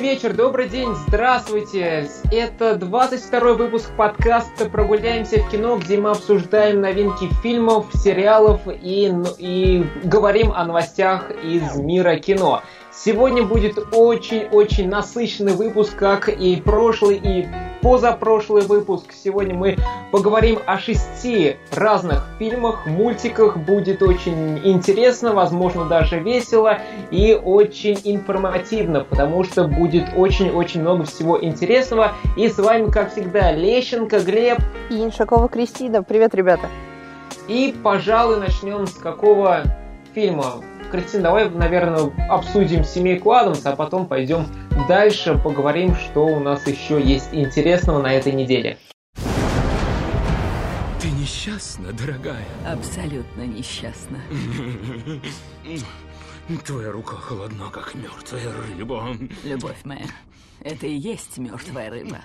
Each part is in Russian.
вечер, добрый день, здравствуйте! Это 22 выпуск подкаста «Прогуляемся в кино», где мы обсуждаем новинки фильмов, сериалов и, и говорим о новостях из мира кино. Сегодня будет очень-очень насыщенный выпуск, как и прошлый, и позапрошлый выпуск. Сегодня мы поговорим о шести разных фильмах, мультиках. Будет очень интересно, возможно, даже весело и очень информативно, потому что будет очень-очень много всего интересного. И с вами, как всегда, Лещенко, Глеб. И Иншакова Кристина. Привет, ребята. И, пожалуй, начнем с какого фильма? Кристина, давай, наверное, обсудим семейку Адамс, а потом пойдем дальше, поговорим, что у нас еще есть интересного на этой неделе. Ты несчастна, дорогая? Абсолютно несчастна. Твоя рука холодна, как мертвая рыба. Любовь моя, это и есть мертвая рыба.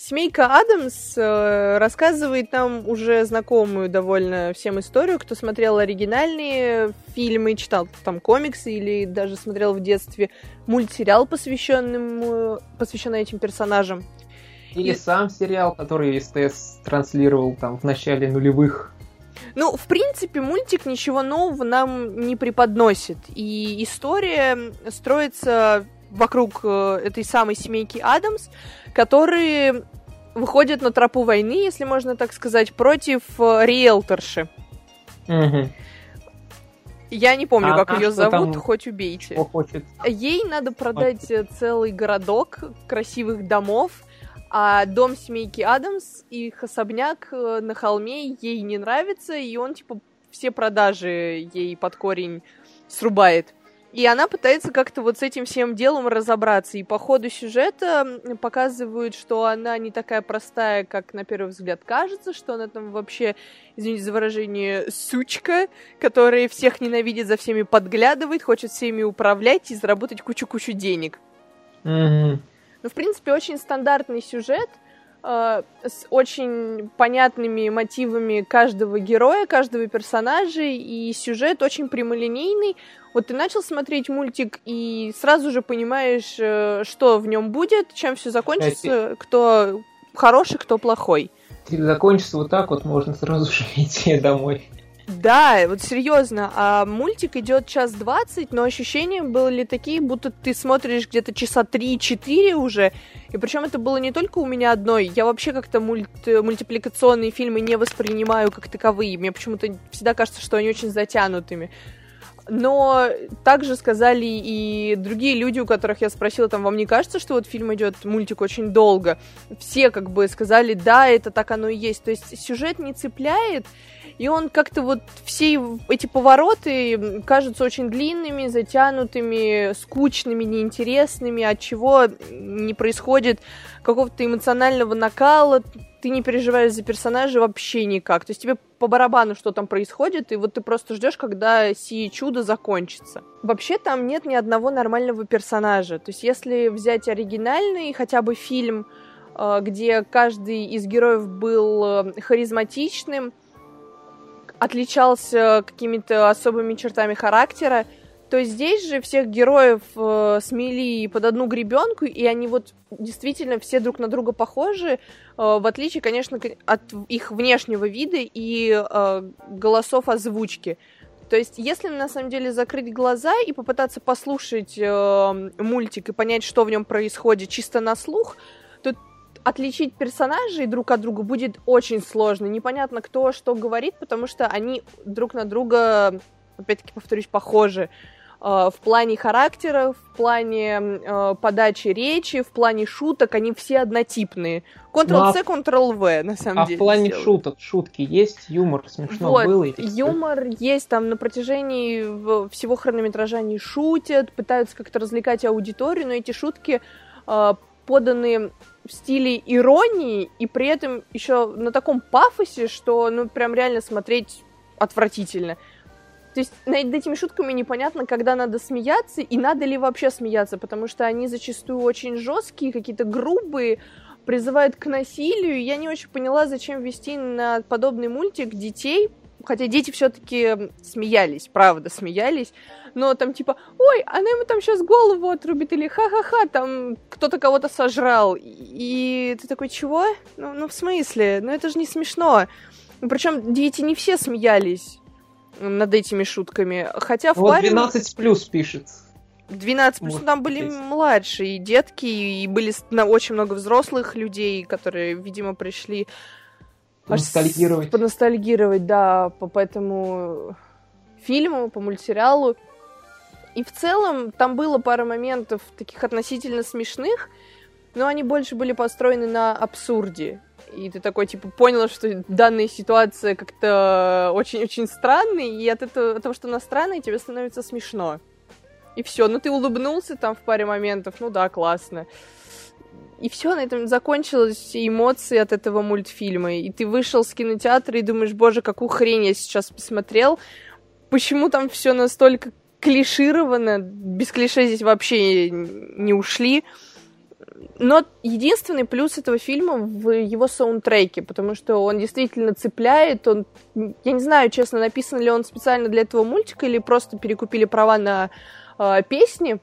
Семейка Адамс э, рассказывает нам уже знакомую довольно всем историю, кто смотрел оригинальные фильмы, читал там комиксы или даже смотрел в детстве мультсериал, посвященный, посвященный этим персонажам. Или И... сам сериал, который СТС транслировал там в начале нулевых. Ну, в принципе, мультик ничего нового нам не преподносит. И история строится вокруг э, этой самой семейки Адамс, которые выходят на тропу войны, если можно так сказать, против э, риэлторши. Угу. Я не помню, а, как ее зовут, хоть убейте. хочет? Ей надо продать хочет. целый городок красивых домов, а дом семейки Адамс, их особняк э, на холме ей не нравится, и он, типа, все продажи ей под корень срубает. И она пытается как-то вот с этим всем делом разобраться. И по ходу сюжета показывают, что она не такая простая, как на первый взгляд кажется, что она там вообще, извините за выражение, сучка, которая всех ненавидит, за всеми подглядывает, хочет всеми управлять и заработать кучу-кучу денег. Mm-hmm. Ну, в принципе, очень стандартный сюжет э, с очень понятными мотивами каждого героя, каждого персонажа, и сюжет очень прямолинейный, вот ты начал смотреть мультик и сразу же понимаешь, э, что в нем будет, чем все закончится, кто хороший, кто плохой. Если закончится вот так, вот можно сразу же идти домой. Да, вот серьезно, а мультик идет час двадцать, но ощущения были такие, будто ты смотришь где-то часа три-четыре уже. И причем это было не только у меня одной. Я вообще как-то мульт, мультипликационные фильмы не воспринимаю как таковые. Мне почему-то всегда кажется, что они очень затянутыми. Но также сказали и другие люди, у которых я спросила, там, вам не кажется, что вот фильм идет, мультик очень долго? Все как бы сказали, да, это так оно и есть. То есть сюжет не цепляет, и он как-то вот все эти повороты кажутся очень длинными, затянутыми, скучными, неинтересными, от чего не происходит какого-то эмоционального накала, ты не переживаешь за персонажа вообще никак. То есть тебе по барабану, что там происходит, и вот ты просто ждешь, когда сие чудо закончится. Вообще там нет ни одного нормального персонажа. То есть если взять оригинальный хотя бы фильм, э, где каждый из героев был э, харизматичным, отличался какими-то особыми чертами характера, то здесь же всех героев э, смели под одну гребенку, и они вот действительно все друг на друга похожи, э, в отличие, конечно, от их внешнего вида и э, голосов озвучки. То есть, если на самом деле закрыть глаза и попытаться послушать э, мультик и понять, что в нем происходит чисто на слух, то отличить персонажей друг от друга будет очень сложно. Непонятно, кто что говорит, потому что они друг на друга, опять-таки повторюсь, похожи. Э, в плане характера, в плане э, подачи речи, в плане шуток, они все однотипные. Ctrl-C, ну, а Ctrl-V, на самом а деле. А в плане сделали. шуток, шутки есть? Юмор смешно вот, было? Юмор есть, там на протяжении всего хронометража они шутят, пытаются как-то развлекать аудиторию, но эти шутки э, поданы в стиле иронии и при этом еще на таком пафосе, что ну прям реально смотреть отвратительно. То есть над этими шутками непонятно, когда надо смеяться и надо ли вообще смеяться, потому что они зачастую очень жесткие, какие-то грубые, призывают к насилию. Я не очень поняла, зачем вести на подобный мультик детей, хотя дети все-таки смеялись, правда, смеялись, но там типа, ой, она ему там сейчас голову отрубит, или ха-ха-ха, там кто-то кого-то сожрал. И ты такой, чего? Ну, ну в смысле? Ну это же не смешно. Причем дети не все смеялись над этими шутками. Хотя в вот паре... 12 плюс пишет. 12 плюс, ну, там были здесь. младшие детки, и были очень много взрослых людей, которые, видимо, пришли аж с- Ностальгировать. Поностальгировать, да, по, по этому фильму, по мультсериалу. И в целом там было пара моментов таких относительно смешных, но они больше были построены на абсурде. И ты такой, типа, понял, что данная ситуация как-то очень-очень странная, и от этого, от того, что она странная, тебе становится смешно. И все, ну ты улыбнулся там в паре моментов, ну да, классно. И все, на этом закончились эмоции от этого мультфильма. И ты вышел с кинотеатра и думаешь, боже, какую хрень я сейчас посмотрел. Почему там все настолько клишировано? Без клише здесь вообще не ушли. Но единственный плюс этого фильма в его саундтреке, потому что он действительно цепляет, он, я не знаю, честно, написан ли он специально для этого мультика или просто перекупили права на э, песни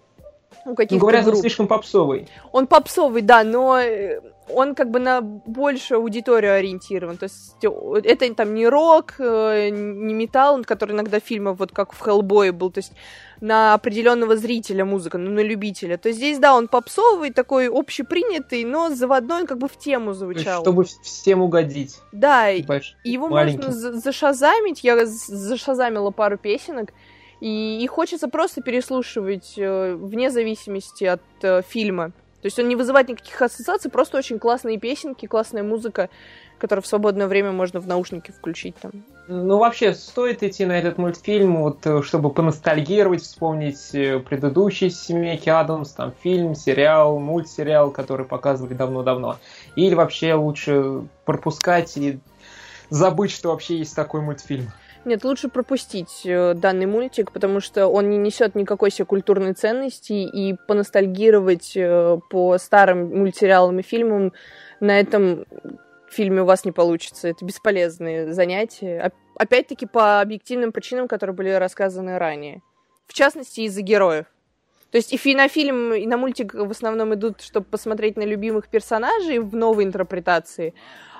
у Ну, каких-то говорят, он групп. слишком попсовый. Он попсовый, да, но э, он как бы на большую аудиторию ориентирован. То есть это там не рок, э, не металл, который иногда фильмов, вот как в Хеллбое был, то есть на определенного зрителя музыка, ну, на любителя. То есть здесь, да, он попсовый, такой общепринятый, но заводной, он как бы в тему звучал. чтобы всем угодить. Да, и- Больш- и его маленький. можно за- зашазамить. Я зашазамила пару песенок. И их хочется просто переслушивать э, вне зависимости от э, фильма. То есть он не вызывает никаких ассоциаций, просто очень классные песенки, классная музыка, которую в свободное время можно в наушники включить там. Ну, вообще, стоит идти на этот мультфильм, вот, э, чтобы поностальгировать, вспомнить э, предыдущие «Семейки Адамс», там, фильм, сериал, мультсериал, который показывали давно-давно. Или вообще лучше пропускать и забыть, что вообще есть такой мультфильм. Нет, лучше пропустить э, данный мультик, потому что он не несет никакой себе культурной ценности, и поностальгировать э, по старым мультсериалам и фильмам на этом фильме у вас не получится. Это бесполезные занятия. Оп- Опять-таки по объективным причинам, которые были рассказаны ранее. В частности, из-за героев. То есть и на фильм, и на мультик в основном идут, чтобы посмотреть на любимых персонажей в новой интерпретации.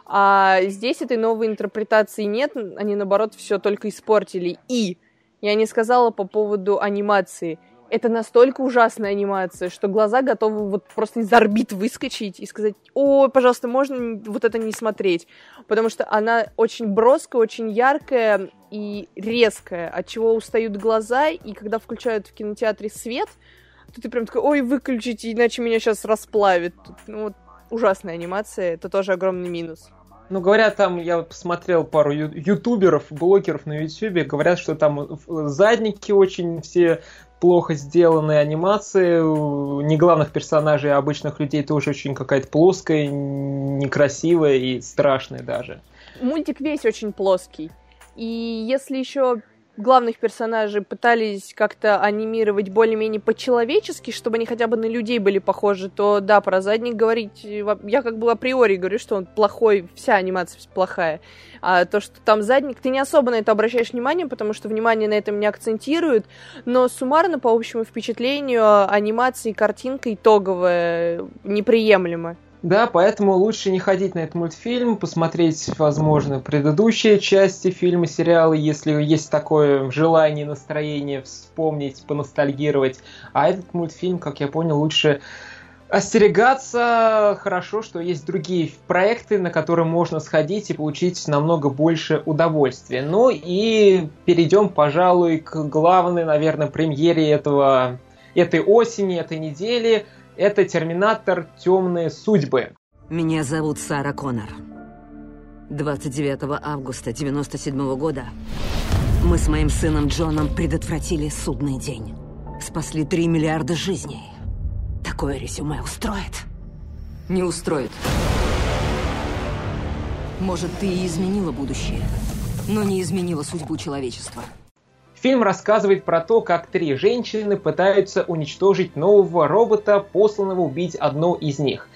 А здесь этой новой интерпретации нет, они наоборот все только испортили. И я не сказала по поводу анимации. Это настолько ужасная анимация, что глаза готовы вот просто из орбит выскочить и сказать, о, пожалуйста, можно вот это не смотреть. Потому что она очень броская, очень яркая и резкая, от чего устают глаза, и когда включают в кинотеатре свет, то ты прям такой, ой, выключите, иначе меня сейчас расплавит. Ну, вот ужасная анимация, это тоже огромный минус. Ну, говорят, там, я посмотрел пару ю- ютуберов, блогеров на ютубе, говорят, что там задники очень все плохо сделаны, анимации не главных персонажей, а обычных людей тоже очень какая-то плоская, некрасивая и страшная даже. Мультик весь очень плоский. И если еще главных персонажей пытались как-то анимировать более-менее по-человечески, чтобы они хотя бы на людей были похожи, то да, про задник говорить, э, я как бы априори говорю, что он плохой, вся анимация плохая. А то, что там задник, ты не особо на это обращаешь внимание, потому что внимание на этом не акцентируют, но суммарно, по общему впечатлению, анимация и картинка итоговая неприемлема. Да, поэтому лучше не ходить на этот мультфильм, посмотреть, возможно, предыдущие части фильма, сериалы, если есть такое желание, настроение вспомнить, поностальгировать. А этот мультфильм, как я понял, лучше остерегаться. Хорошо, что есть другие проекты, на которые можно сходить и получить намного больше удовольствия. Ну и перейдем, пожалуй, к главной, наверное, премьере этого, этой осени, этой недели. Это «Терминатор. Темные судьбы». Меня зовут Сара Коннор. 29 августа 97 года мы с моим сыном Джоном предотвратили судный день. Спасли 3 миллиарда жизней. Такое резюме устроит? Не устроит. Может, ты и изменила будущее, но не изменила судьбу человечества. Фильм рассказывает про то, как три женщины пытаются уничтожить нового робота, посланного убить одну из них.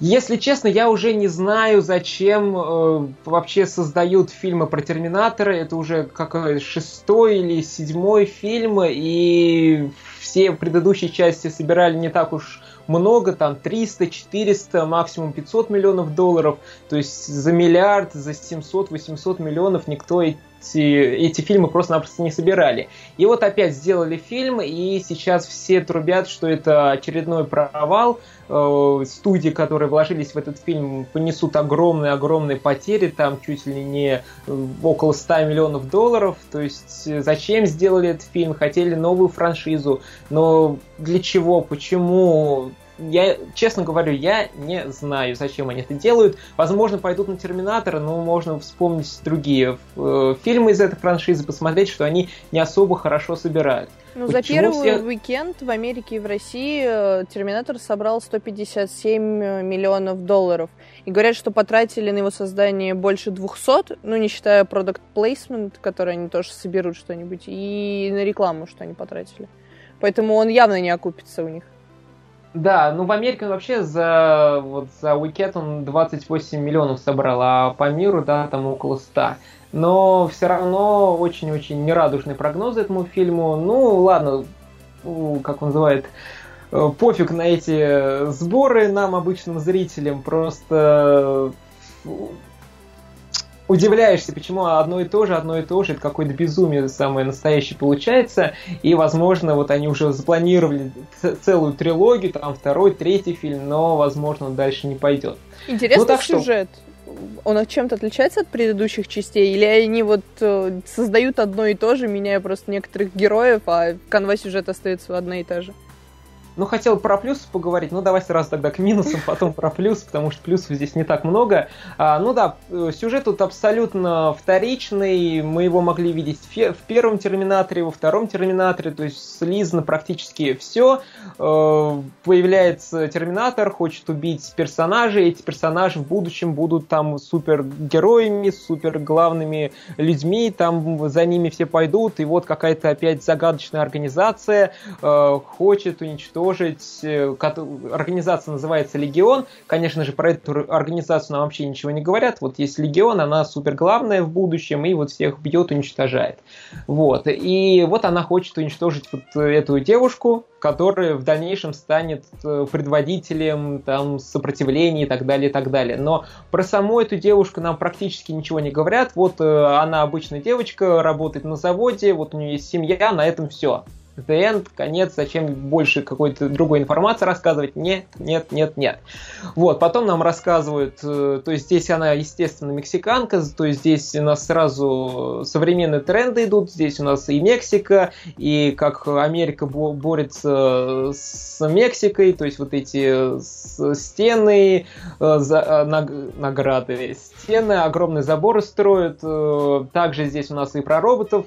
Если честно, я уже не знаю, зачем э, вообще создают фильмы про Терминатора. Это уже как шестой или седьмой фильм, и все предыдущие части собирали не так уж много, там 300, 400, максимум 500 миллионов долларов. То есть за миллиард, за 700-800 миллионов никто эти, фильмы просто-напросто не собирали. И вот опять сделали фильм, и сейчас все трубят, что это очередной провал. Э, студии, которые вложились в этот фильм, понесут огромные-огромные потери, там чуть ли не э, около 100 миллионов долларов. То есть э, зачем сделали этот фильм? Хотели новую франшизу, но для чего, почему? Я, честно говорю, я не знаю, зачем они это делают. Возможно, пойдут на Терминатора, но можно вспомнить другие э, фильмы из этой франшизы, посмотреть, что они не особо хорошо собирают. Ну, за первый все... уикенд в Америке и в России э, Терминатор собрал 157 миллионов долларов. И говорят, что потратили на его создание больше 200, ну, не считая продукт placement, который они тоже соберут что-нибудь, и на рекламу, что они потратили. Поэтому он явно не окупится у них. Да, ну в Америке он вообще за, вот, за уикенд он 28 миллионов собрал, а по миру, да, там около 100. Но все равно очень-очень нерадужные прогнозы этому фильму. Ну, ладно, как он называет, э, пофиг на эти сборы нам, обычным зрителям, просто удивляешься, почему одно и то же, одно и то же, это какое-то безумие самое настоящее получается, и, возможно, вот они уже запланировали целую трилогию, там второй, третий фильм, но, возможно, он дальше не пойдет. Интересный ну, так сюжет. Что... Он чем-то отличается от предыдущих частей, или они вот э, создают одно и то же, меняя просто некоторых героев, а канва сюжета остается одна и та же? Ну, хотел про плюсы поговорить, ну, давай сразу тогда к минусам, потом про плюс, потому что плюсов здесь не так много. А, ну да, э, сюжет тут абсолютно вторичный, мы его могли видеть в первом Терминаторе, во втором Терминаторе, то есть слизано практически все. Э, появляется Терминатор, хочет убить персонажей, эти персонажи в будущем будут там супергероями, супер главными людьми, там за ними все пойдут, и вот какая-то опять загадочная организация э, хочет уничтожить уничтожить. Э, организация называется Легион. Конечно же, про эту организацию нам вообще ничего не говорят. Вот есть Легион, она супер главная в будущем, и вот всех бьет, уничтожает. Вот. И вот она хочет уничтожить вот эту девушку, которая в дальнейшем станет э, предводителем там, сопротивления и так далее, и так далее. Но про саму эту девушку нам практически ничего не говорят. Вот э, она обычная девочка, работает на заводе, вот у нее есть семья, на этом все the end, конец, зачем больше какой-то другой информации рассказывать? Нет, нет, нет, нет. Вот, потом нам рассказывают, э, то есть здесь она, естественно, мексиканка, то есть здесь у нас сразу современные тренды идут, здесь у нас и Мексика, и как Америка борется с Мексикой, то есть вот эти стены, э, награды, стены, огромные заборы строят, э, также здесь у нас и про роботов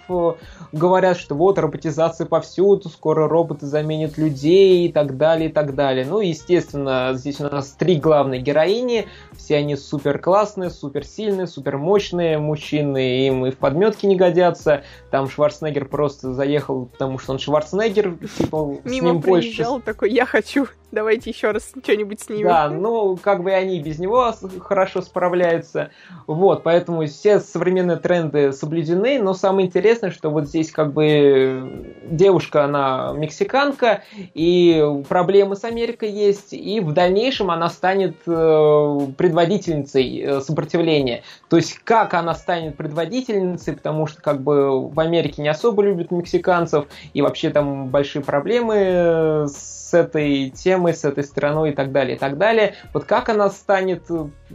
говорят, что вот роботизация повсюду, повсюду, скоро роботы заменят людей и так далее, и так далее. Ну, естественно, здесь у нас три главные героини, все они супер классные, супер сильные, супер мощные мужчины, им и в подметке не годятся. Там Шварценеггер просто заехал, потому что он Шварценеггер, типа, Мимо с ним больше... такой, я хочу давайте еще раз что-нибудь снимем. Да, ну, как бы они без него хорошо справляются. Вот, поэтому все современные тренды соблюдены, но самое интересное, что вот здесь как бы девушка, она мексиканка, и проблемы с Америкой есть, и в дальнейшем она станет э, предводительницей э, сопротивления. То есть, как она станет предводительницей, потому что как бы в Америке не особо любят мексиканцев, и вообще там большие проблемы э, с этой темой, проблемы с этой страной и так далее, и так далее. Вот как она станет,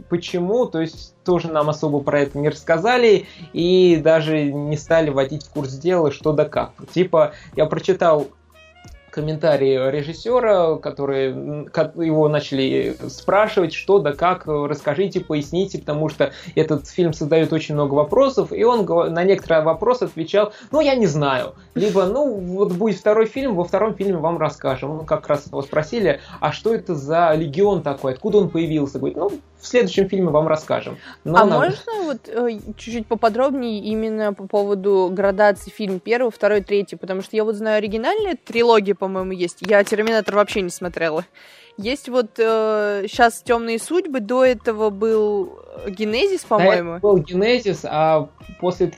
почему, то есть тоже нам особо про это не рассказали и даже не стали вводить в курс дела, что да как. Типа, я прочитал комментарии режиссера, которые его начали спрашивать, что да как, расскажите, поясните, потому что этот фильм создает очень много вопросов, и он на некоторые вопросы отвечал, ну, я не знаю. Либо, ну, вот будет второй фильм, во втором фильме вам расскажем. Ну, как раз его спросили, а что это за легион такой, откуда он появился? Говорит, ну, в следующем фильме вам расскажем. Но а нам... можно вот э, чуть-чуть поподробнее именно по поводу градации фильм первый, второй, третий? Потому что я вот знаю оригинальные трилогии, по-моему, есть. Я «Терминатор» вообще не смотрела. Есть вот э, сейчас темные судьбы, до этого был Генезис, по-моему. был Генезис, а после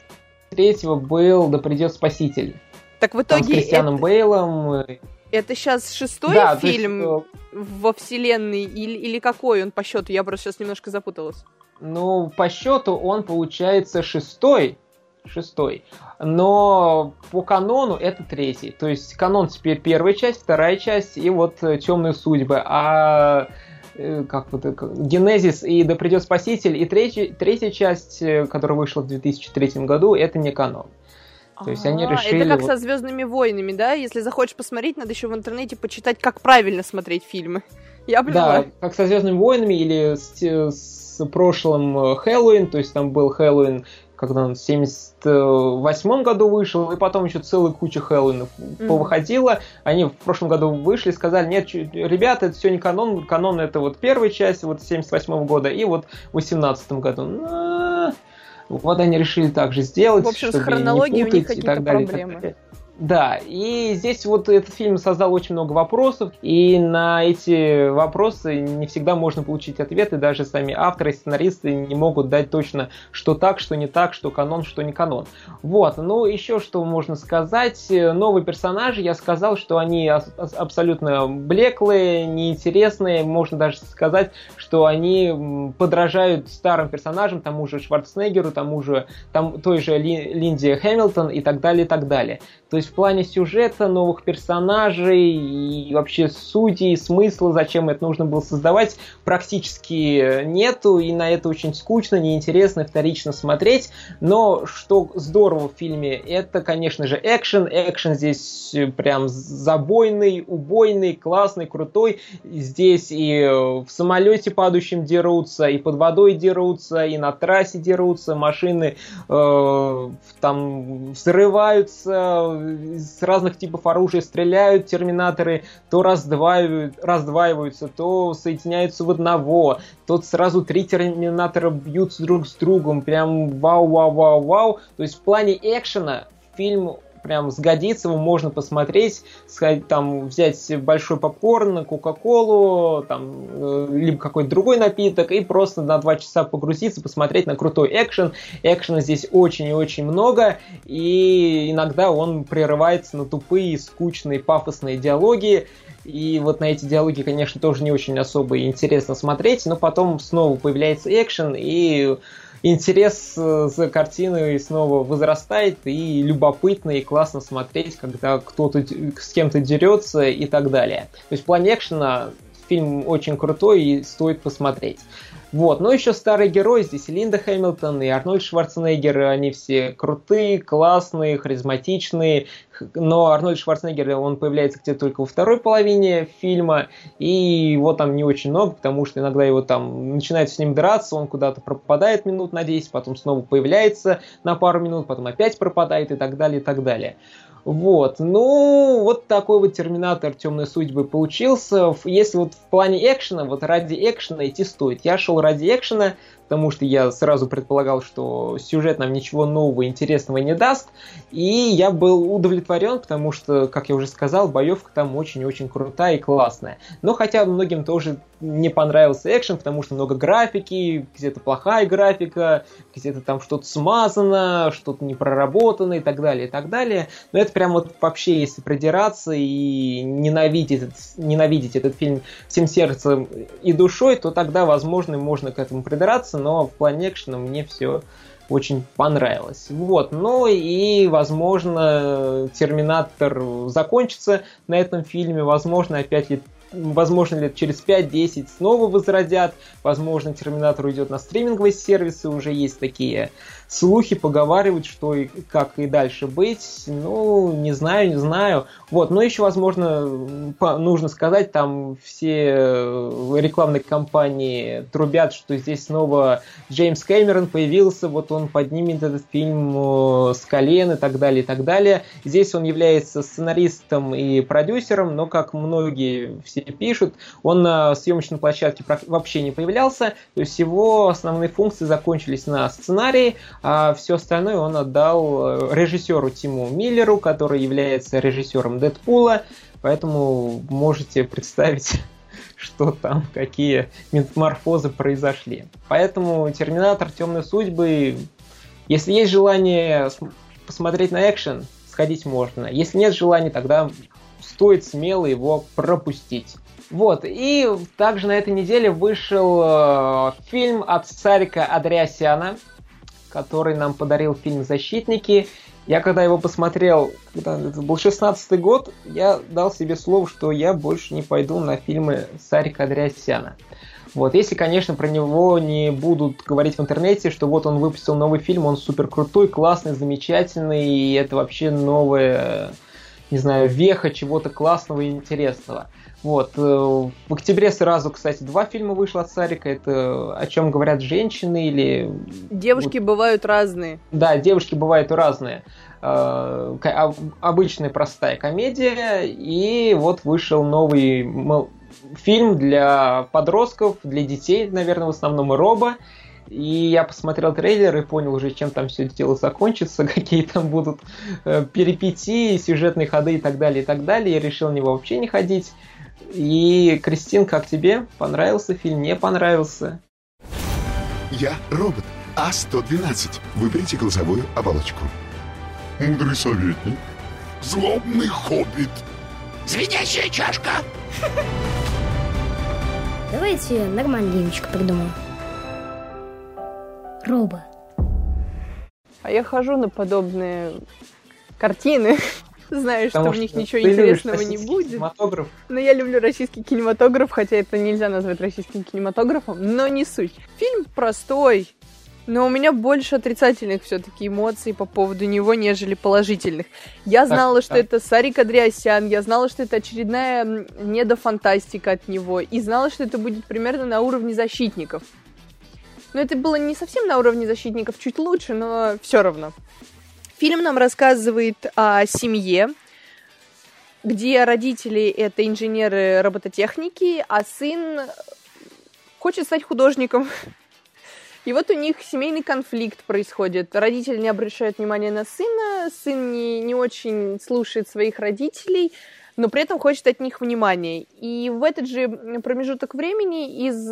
третьего был Да придет Спаситель. Так в итоге... Там с Кристианом это... Бейлом. Это сейчас шестой да, фильм есть, э, во вселенной или, или какой он по счету? Я просто сейчас немножко запуталась. Ну, по счету он получается шестой. Шестой. Но по канону это третий. То есть канон теперь первая часть, вторая часть и вот э, темные судьбы. А э, как вот Генезис и Да придет Спаситель и третья, третья часть, которая вышла в 2003 году, это не канон. То есть они решили... Это как со Звездными войнами, да? Если захочешь посмотреть, надо еще в интернете почитать, как правильно смотреть фильмы. Я поняла. Да, как со Звездными войнами или с, с прошлым э, Хэллоуин, то есть там был Хэллоуин, когда он в 78 году вышел, и потом еще целая куча Хэллоуинов mm-hmm. повыходила. Они в прошлом году вышли, сказали, нет, ребята, это все не канон, канон это вот первая часть, вот 78 года, и вот в 18 году. Вот они решили также сделать, в общем, с хронологией у них какие-то и так. Проблемы. И так далее. Да, и здесь вот этот фильм создал очень много вопросов, и на эти вопросы не всегда можно получить ответы, даже сами авторы и сценаристы не могут дать точно, что так, что не так, что канон, что не канон. Вот, ну еще что можно сказать, новые персонажи, я сказал, что они абсолютно блеклые, неинтересные, можно даже сказать, что они подражают старым персонажам, тому же Шварценеггеру, тому же, там, той же Линде Хэмилтон и так далее, и так далее. То есть в плане сюжета, новых персонажей и вообще сути, смысла, зачем это нужно было создавать, практически нету, и на это очень скучно, неинтересно, вторично смотреть. Но что здорово в фильме, это, конечно же, экшен. Экшен здесь прям забойный, убойный, классный, крутой. Здесь и в самолете падающем дерутся, и под водой дерутся, и на трассе дерутся, машины э, там взрываются, с разных типов оружия стреляют терминаторы, то раздваивают, раздваиваются, то соединяются в одного, то сразу три терминатора бьются друг с другом, прям вау-вау-вау-вау. То есть в плане экшена фильм прям сгодится, его можно посмотреть, сходить, там, взять большой попкорн, кока-колу, там, э, либо какой-то другой напиток, и просто на два часа погрузиться, посмотреть на крутой экшен. Экшена здесь очень и очень много, и иногда он прерывается на тупые, скучные, пафосные диалоги, и вот на эти диалоги, конечно, тоже не очень особо интересно смотреть, но потом снова появляется экшен, и интерес э, за картиной снова возрастает, и любопытно и классно смотреть, когда кто-то с кем-то дерется и так далее. То есть в плане экшена фильм очень крутой и стоит посмотреть. Вот, но еще старые герои, здесь Линда Хэмилтон и Арнольд Шварценеггер, они все крутые, классные, харизматичные, но Арнольд Шварценеггер, он появляется где-то только во второй половине фильма, и его там не очень много, потому что иногда его там начинают с ним драться, он куда-то пропадает минут на 10, потом снова появляется на пару минут, потом опять пропадает и так далее, и так далее. Вот, ну, вот такой вот Терминатор Темной Судьбы получился. Если вот в плане экшена, вот ради экшена идти стоит. Я шел ради экшена, потому что я сразу предполагал, что сюжет нам ничего нового интересного не даст, и я был удовлетворен, потому что, как я уже сказал, боевка там очень-очень крутая и классная. Но хотя многим тоже не понравился экшен, потому что много графики, где-то плохая графика, где-то там что-то смазано, что-то не проработано и так далее, и так далее. Но это прям вот вообще, если продираться и ненавидеть этот, ненавидеть этот фильм всем сердцем и душой, то тогда, возможно, можно к этому придраться, но в плане экшена мне все очень понравилось. Вот, ну и, возможно, Терминатор закончится на этом фильме, возможно, опять лет возможно, лет через 5-10 снова возродят, возможно, Терминатор уйдет на стриминговые сервисы, уже есть такие слухи поговаривают, что и как и дальше быть. Ну, не знаю, не знаю. Вот, но еще, возможно, нужно сказать, там все э, рекламные кампании трубят, что здесь снова Джеймс Кэмерон появился, вот он поднимет этот фильм э, с колен и так далее, и так далее. Здесь он является сценаристом и продюсером, но, как многие все пишут, он на съемочной площадке вообще не появлялся, то есть его основные функции закончились на сценарии, а все остальное он отдал э, режиссеру Тиму Миллеру, который является режиссером Дэдпула, поэтому можете представить, что там, какие метаморфозы произошли. Поэтому Терминатор Темные судьбы, если есть желание посмотреть на экшен, сходить можно. Если нет желания, тогда стоит смело его пропустить. Вот, и также на этой неделе вышел э, фильм от Сарика Адриасяна, который нам подарил фильм «Защитники». Я когда его посмотрел, когда это был 16 год, я дал себе слово, что я больше не пойду на фильмы Сарика Андреасяна. Вот, если, конечно, про него не будут говорить в интернете, что вот он выпустил новый фильм, он супер крутой, классный, замечательный, и это вообще новая, не знаю, веха чего-то классного и интересного. Вот. Э, в октябре сразу, кстати, два фильма вышло от Сарика. Это «О чем говорят женщины» или... Девушки вот... бывают разные. Да, девушки бывают разные. Э, обычная простая комедия. И вот вышел новый фильм для подростков, для детей, наверное, в основном и Роба. И я посмотрел трейлер и понял уже, чем там все дело закончится, какие там будут э, перипетии, сюжетные ходы и так далее, и так далее. Я решил в него вообще не ходить. И, Кристин, как тебе? Понравился фильм? Не понравился? Я робот А-112. Выберите глазовую оболочку. Мудрый советник. Злобный хоббит. Звенящая чашка. Давайте нормальное имечко придумаем. Роба. А я хожу на подобные картины. Знаю, что в них ничего интересного не будет. Но я люблю российский кинематограф, хотя это нельзя назвать российским кинематографом, но не суть. Фильм простой, но у меня больше отрицательных все-таки эмоций по поводу него, нежели положительных. Я знала, так, что так. это Сарик Андреасян, я знала, что это очередная недофантастика от него, и знала, что это будет примерно на уровне защитников. Но это было не совсем на уровне защитников, чуть лучше, но все равно. Фильм нам рассказывает о семье, где родители это инженеры робототехники, а сын хочет стать художником. И вот у них семейный конфликт происходит. Родители не обращают внимания на сына, сын не, не очень слушает своих родителей, но при этом хочет от них внимания. И в этот же промежуток времени из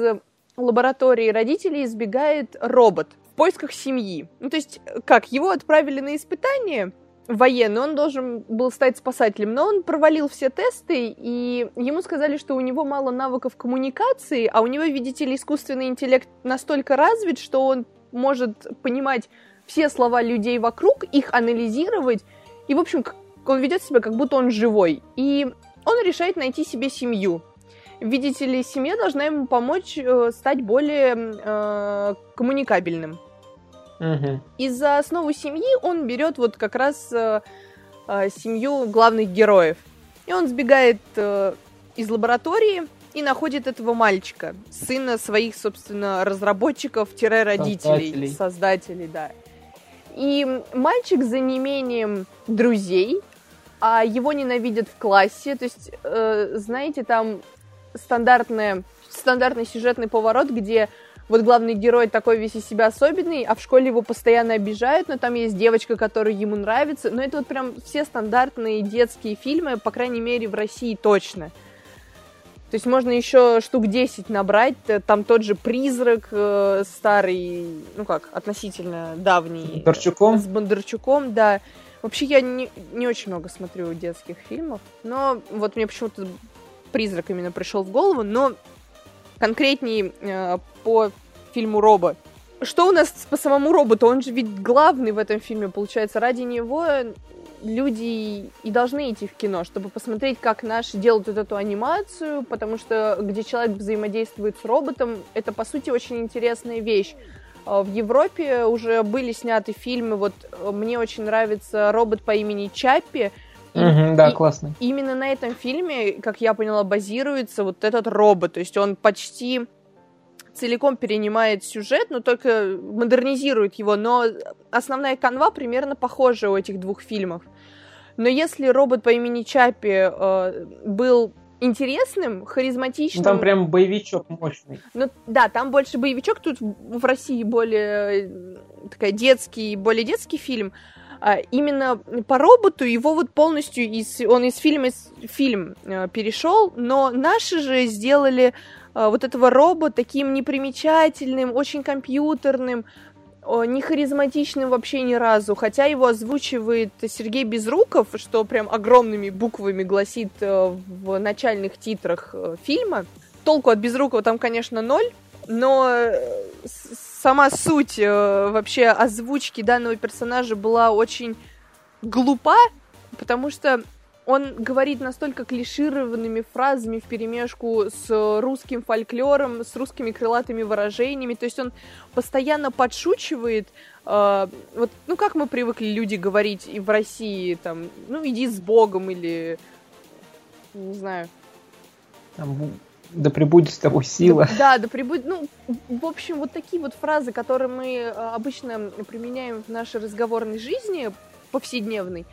лаборатории родителей избегает робот поисках семьи. Ну, то есть, как, его отправили на испытание военный, он должен был стать спасателем, но он провалил все тесты, и ему сказали, что у него мало навыков коммуникации, а у него, видите ли, искусственный интеллект настолько развит, что он может понимать все слова людей вокруг, их анализировать, и, в общем, он ведет себя, как будто он живой. И он решает найти себе семью видите ли, семья должна ему помочь э, стать более э, коммуникабельным. Угу. И за основу семьи он берет вот как раз э, э, семью главных героев. И он сбегает э, из лаборатории и находит этого мальчика, сына своих, собственно, разработчиков-родителей, создателей. создателей, да. И мальчик за неимением друзей, а его ненавидят в классе. То есть, э, знаете, там стандартная, стандартный сюжетный поворот, где вот главный герой такой весь из себя особенный, а в школе его постоянно обижают, но там есть девочка, которая ему нравится. Но это вот прям все стандартные детские фильмы, по крайней мере, в России точно. То есть можно еще штук 10 набрать. Там тот же призрак э, старый, ну как, относительно давний. С Бондарчуком? С Бондарчуком, да. Вообще я не, не очень много смотрю детских фильмов, но вот мне почему-то призрак именно пришел в голову, но конкретнее э, по фильму Роба. Что у нас по самому роботу? Он же ведь главный в этом фильме, получается. Ради него люди и должны идти в кино, чтобы посмотреть, как наши делают вот эту анимацию, потому что где человек взаимодействует с роботом, это, по сути, очень интересная вещь. Э, в Европе уже были сняты фильмы, вот э, мне очень нравится робот по имени Чаппи, Угу, да, и классно. Именно на этом фильме, как я поняла, базируется вот этот робот. То есть он почти целиком перенимает сюжет, но только модернизирует его. Но основная канва примерно похожа у этих двух фильмов. Но если робот по имени Чапи э, был интересным, харизматичным. Ну, там прям боевичок мощный. Ну да, там больше боевичок, тут в России более э, такая детский, более детский фильм. Именно по роботу его вот полностью из, он из фильма в фильм э, перешел, но наши же сделали э, вот этого робота таким непримечательным, очень компьютерным, не харизматичным вообще ни разу, хотя его озвучивает Сергей Безруков, что прям огромными буквами гласит э, в начальных титрах фильма. Толку от Безрукова там, конечно, ноль, но сама суть вообще озвучки данного персонажа была очень глупа, потому что он говорит настолько клишированными фразами в перемешку с русским фольклором, с русскими крылатыми выражениями. То есть он постоянно подшучивает. Э, вот, ну, как мы привыкли люди говорить и в России, там, ну, иди с Богом или, не знаю. Там, да прибудет с тобой сила. Да, да прибудет. Ну, в общем, вот такие вот фразы, которые мы обычно применяем в нашей разговорной жизни повседневной,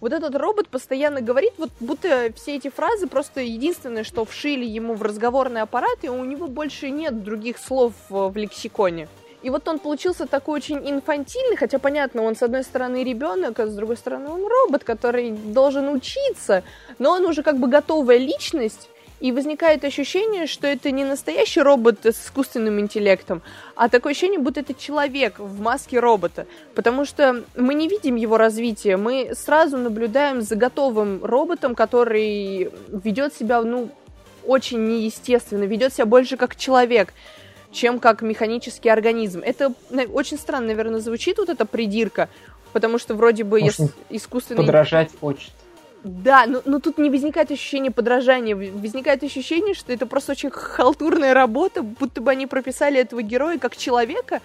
вот этот робот постоянно говорит, вот будто все эти фразы просто единственное, что вшили ему в разговорный аппарат, и у него больше нет других слов в лексиконе. И вот он получился такой очень инфантильный, хотя понятно, он с одной стороны ребенок, а с другой стороны он робот, который должен учиться, но он уже как бы готовая личность, и возникает ощущение, что это не настоящий робот с искусственным интеллектом, а такое ощущение, будто это человек в маске робота. Потому что мы не видим его развития, мы сразу наблюдаем за готовым роботом, который ведет себя, ну, очень неестественно, ведет себя больше как человек чем как механический организм. Это очень странно, наверное, звучит вот эта придирка, потому что вроде бы Может, искусственный... Подражать хочет. Да, но, но тут не возникает ощущение подражания, возникает ощущение, что это просто очень халтурная работа, будто бы они прописали этого героя как человека,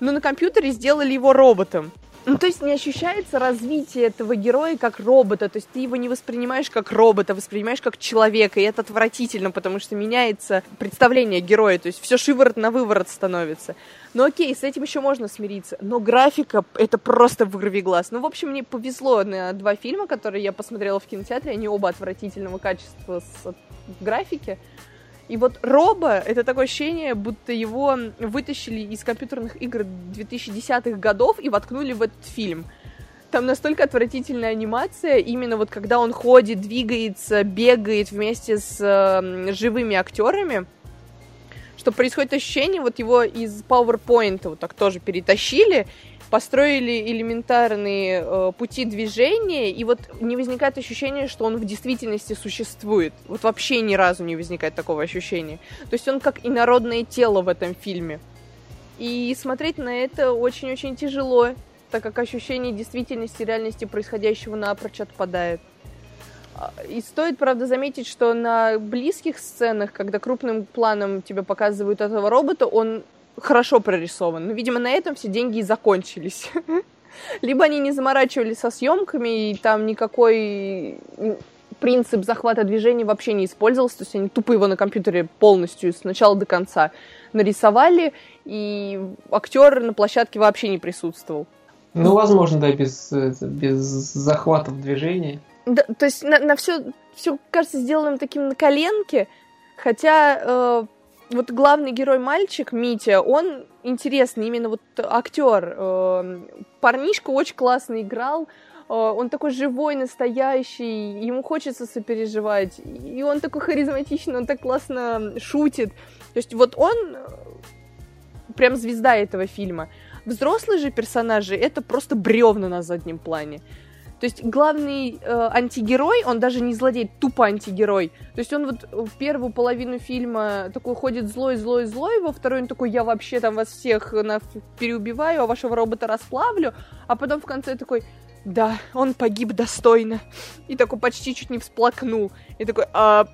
но на компьютере сделали его роботом. Ну, то есть не ощущается развитие этого героя как робота, то есть ты его не воспринимаешь как робота, воспринимаешь как человека, и это отвратительно, потому что меняется представление героя, то есть все шиворот на выворот становится. Ну окей, с этим еще можно смириться, но графика это просто вырви глаз. Ну, в общем, мне повезло на два фильма, которые я посмотрела в кинотеатре, они оба отвратительного качества с графики. И вот Роба — это такое ощущение, будто его вытащили из компьютерных игр 2010-х годов и воткнули в этот фильм. Там настолько отвратительная анимация, именно вот когда он ходит, двигается, бегает вместе с э, живыми актерами, что происходит ощущение, вот его из PowerPoint вот так тоже перетащили, построили элементарные э, пути движения, и вот не возникает ощущения, что он в действительности существует. Вот вообще ни разу не возникает такого ощущения. То есть он как инородное тело в этом фильме. И смотреть на это очень-очень тяжело, так как ощущение действительности, реальности происходящего напрочь отпадает. И стоит, правда, заметить, что на близких сценах, когда крупным планом тебе показывают этого робота, он хорошо прорисован. Но, видимо, на этом все деньги и закончились. Либо они не заморачивались со съемками, и там никакой принцип захвата движения вообще не использовался, то есть они тупо его на компьютере полностью с начала до конца нарисовали, и актер на площадке вообще не присутствовал. Ну, возможно, да, без, без захватов движения. Да, то есть на, на все, все кажется сделанным таким на коленке, хотя э, вот главный герой мальчик Митя, он интересный, именно вот актер. Э, парнишка очень классно играл, э, он такой живой, настоящий, ему хочется сопереживать, и он такой харизматичный, он так классно шутит. То есть вот он э, прям звезда этого фильма. Взрослые же персонажи это просто бревна на заднем плане. То есть главный э, антигерой, он даже не злодей, тупо антигерой. То есть он вот в первую половину фильма такой ходит злой, злой, злой, во второй он такой, я вообще там вас всех на, переубиваю, а вашего робота расплавлю, а потом в конце такой, да, он погиб достойно. И такой почти чуть не всплакнул. И такой, а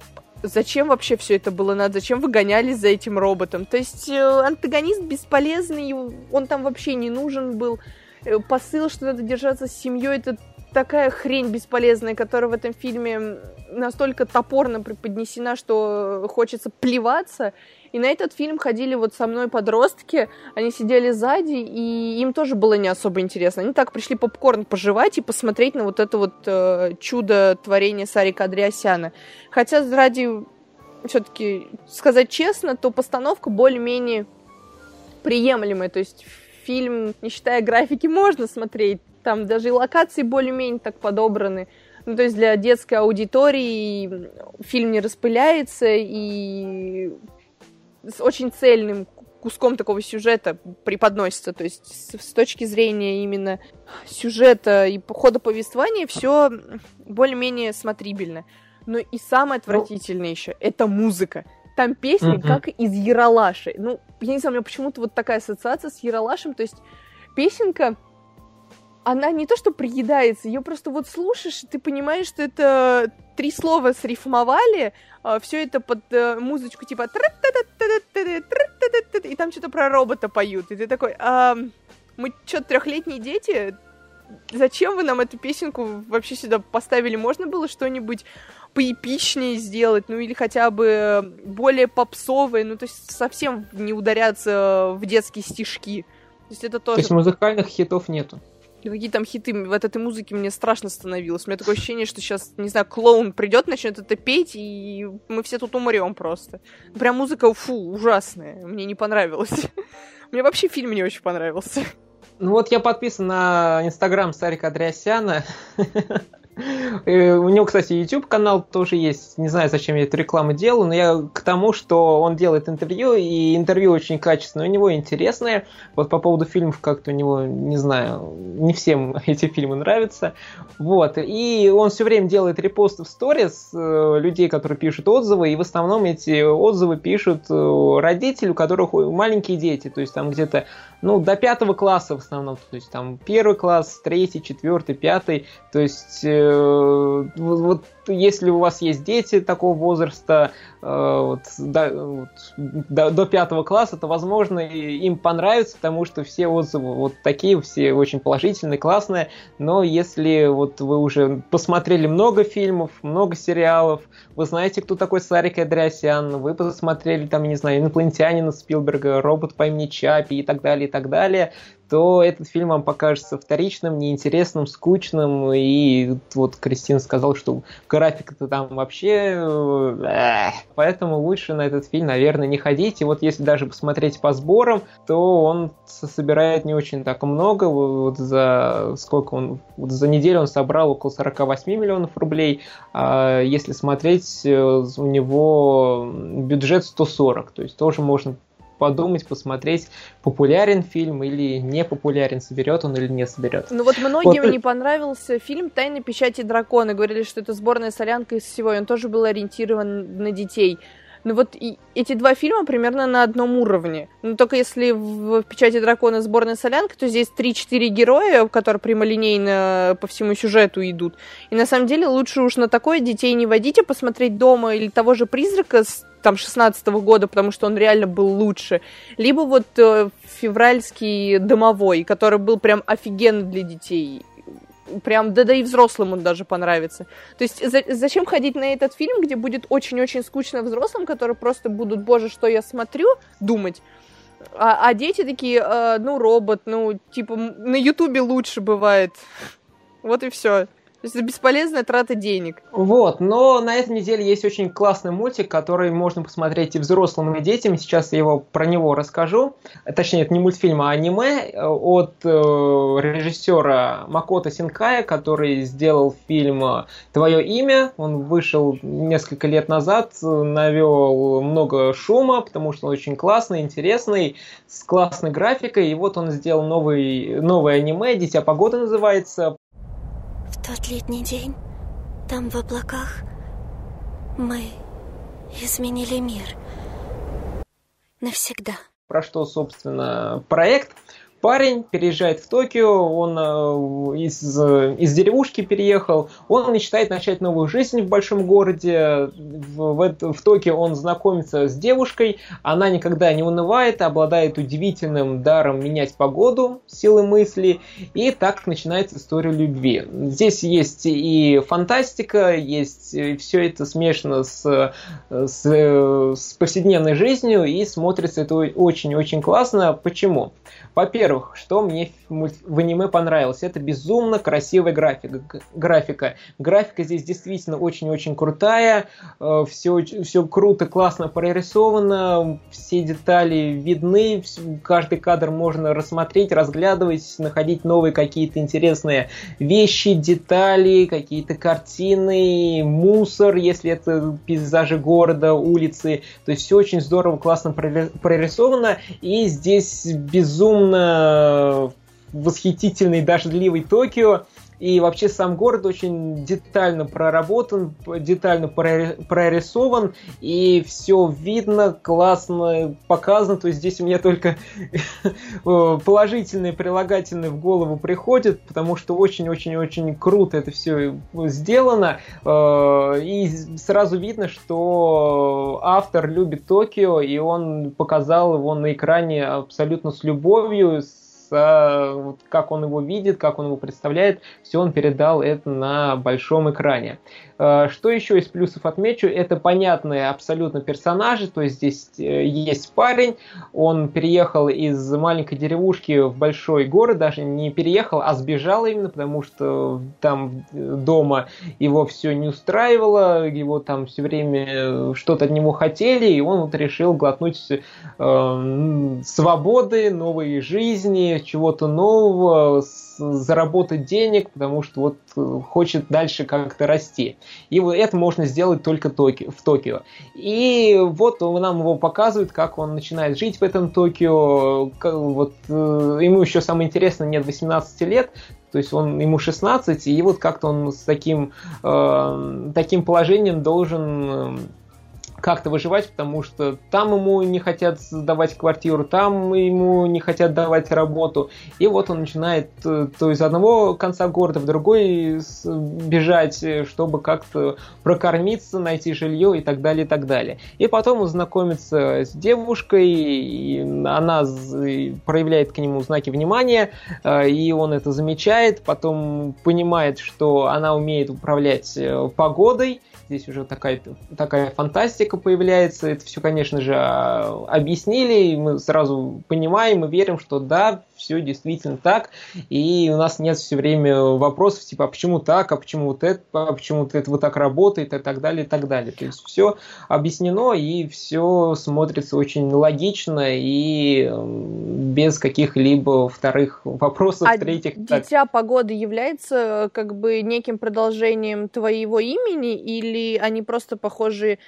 зачем вообще все это было надо? Зачем вы гонялись за этим роботом? То есть э, антагонист бесполезный, он там вообще не нужен был. Э, посыл, что надо держаться с семьей, это такая хрень бесполезная, которая в этом фильме настолько топорно преподнесена, что хочется плеваться. И на этот фильм ходили вот со мной подростки, они сидели сзади, и им тоже было не особо интересно. Они так пришли попкорн пожевать и посмотреть на вот это вот э, чудо творения Сарика Андреасяна. Хотя ради все-таки сказать честно, то постановка более-менее приемлемая. То есть фильм, не считая графики, можно смотреть Там даже и локации более-менее так подобраны. Ну, то есть для детской аудитории фильм не распыляется и с очень цельным куском такого сюжета преподносится. То есть с, с точки зрения именно сюжета и хода повествования все более-менее смотрибельно. Но и самое ну, отвратительное ну... еще это музыка. Там песни mm-hmm. как из Яралаши. Ну, я не знаю, у меня почему-то вот такая ассоциация с Яралашем. То есть песенка она не то что приедается, ее просто вот слушаешь, и ты понимаешь, что это три слова срифмовали, а, все это под э, музычку типа и там что-то про робота поют, и ты такой, а, мы что, трехлетние дети? Зачем вы нам эту песенку вообще сюда поставили? Можно было что-нибудь поэпичнее сделать, ну или хотя бы более попсовое, ну то есть совсем не ударяться в детские стишки. То есть это тоже... То есть музыкальных хитов нету? Какие там хиты в этой музыке мне страшно становилось. У меня такое ощущение, что сейчас, не знаю, клоун придет, начнет это петь, и мы все тут умрем просто. Прям музыка, фу, ужасная. Мне не понравилось. Мне вообще фильм не очень понравился. Ну вот я подписан на инстаграм Сарика Андреасяна. У него, кстати, YouTube канал тоже есть. Не знаю, зачем я эту рекламу делаю, но я к тому, что он делает интервью, и интервью очень качественное, у него интересное. Вот по поводу фильмов как-то у него, не знаю, не всем эти фильмы нравятся. Вот. И он все время делает репосты в сторис э, людей, которые пишут отзывы, и в основном эти отзывы пишут э, родители, у которых маленькие дети, то есть там где-то ну, до пятого класса в основном, то есть там первый класс, третий, четвертый, пятый, то есть э, вот если у вас есть дети такого возраста, э, вот, до, до, до пятого класса, то, возможно, им понравится, потому что все отзывы вот такие, все очень положительные, классные, но если вот вы уже посмотрели много фильмов, много сериалов, вы знаете, кто такой Сарик Эдриасян, вы посмотрели там, не знаю, инопланетянина Спилберга, робот по имени Чапи и так далее, и так далее, то этот фильм вам покажется вторичным, неинтересным, скучным. И вот Кристина сказал, что графика-то там вообще... Э, поэтому лучше на этот фильм, наверное, не ходить. И вот если даже посмотреть по сборам, то он собирает не очень так много. Вот за сколько он... Вот за неделю он собрал около 48 миллионов рублей. А если смотреть, э, у него бюджет 140. То есть тоже можно подумать, посмотреть, популярен фильм или не популярен, соберет он или не соберет. Ну вот многим вот. не понравился фильм «Тайны печати дракона». Говорили, что это сборная солянка из всего, и он тоже был ориентирован на детей. Ну вот и эти два фильма примерно на одном уровне. Но только если в «Печати дракона» сборная солянка, то здесь 3-4 героя, которые прямолинейно по всему сюжету идут. И на самом деле лучше уж на такое детей не водить, а посмотреть дома или того же «Призрака» с там 16 -го года, потому что он реально был лучше. Либо вот э, февральский «Домовой», который был прям офигенно для детей прям, да да и взрослым он даже понравится. То есть за, зачем ходить на этот фильм, где будет очень-очень скучно взрослым, которые просто будут, боже, что я смотрю, думать. А, а дети такие, э, ну, робот, ну, типа, на Ютубе лучше бывает. Вот и все. То есть это бесполезная трата денег. Вот, но на этой неделе есть очень классный мультик, который можно посмотреть и взрослым, и детям. Сейчас я его про него расскажу. Точнее, это не мультфильм, а аниме э, от э, режиссера Макото Синкая, который сделал фильм «Твое имя». Он вышел несколько лет назад, навел много шума, потому что он очень классный, интересный, с классной графикой. И вот он сделал новый, новое аниме «Дитя погоды» называется тот летний день, там в облаках, мы изменили мир. Навсегда. Про что, собственно, проект? Парень переезжает в Токио, он э, из, из деревушки переехал, он мечтает начать новую жизнь в большом городе, в, в, в Токио он знакомится с девушкой, она никогда не унывает, обладает удивительным даром менять погоду, силы мысли, и так начинается история любви. Здесь есть и фантастика, есть и все это смешано с, с, с повседневной жизнью, и смотрится это очень-очень классно. Почему? Во-первых, во-первых, что мне в аниме понравилось, это безумно красивая графика. Графика, графика здесь действительно очень-очень крутая, все, э, все круто, классно прорисовано, все детали видны, каждый кадр можно рассмотреть, разглядывать, находить новые какие-то интересные вещи, детали, какие-то картины, мусор, если это пейзажи города, улицы. То есть все очень здорово, классно прорисовано. И здесь безумно восхитительный дождливый Токио. И вообще сам город очень детально проработан, детально прорисован, и все видно, классно показано. То есть здесь у меня только положительные прилагательные в голову приходят, потому что очень-очень-очень круто это все сделано. Э, и сразу видно, что автор любит Токио, и он показал его на экране абсолютно с любовью, с вот, как он его видит, как он его представляет, все он передал это на большом экране. Э, что еще из плюсов отмечу, это понятные абсолютно персонажи, то есть здесь э, есть парень, он переехал из маленькой деревушки в большой город, даже не переехал, а сбежал именно, потому что там дома его все не устраивало, его там все время что-то от него хотели, и он вот решил глотнуть э, свободы, новой жизни, чего-то нового, заработать денег, потому что вот э, хочет дальше как-то расти. И вот это можно сделать только в Токио. И вот нам его показывают, как он начинает жить в этом Токио. Вот э, ему еще самое интересное, нет 18 лет, то есть он ему 16, и вот как-то он с таким, э, таким положением должен как-то выживать, потому что там ему не хотят давать квартиру, там ему не хотят давать работу. И вот он начинает э, то из одного конца города в другой бежать, э, чтобы как-то прокормиться, найти жилье и так далее, и так далее. И потом он знакомится с девушкой, и она проявляет к нему знаки внимания, э, и он это замечает, потом понимает, что она умеет управлять погодой, здесь уже такая, такая фантастика появляется. Это все, конечно же, а, объяснили, и мы сразу понимаем и верим, что да, все действительно так, и у нас нет все время вопросов типа, а почему так, а почему вот это, а почему это вот так работает и так далее, и так далее. То есть все объяснено, и все смотрится очень логично и без каких-либо вторых вопросов, а третьих. Дитя так. погоды является как бы неким продолжением твоего имени, или они просто похожи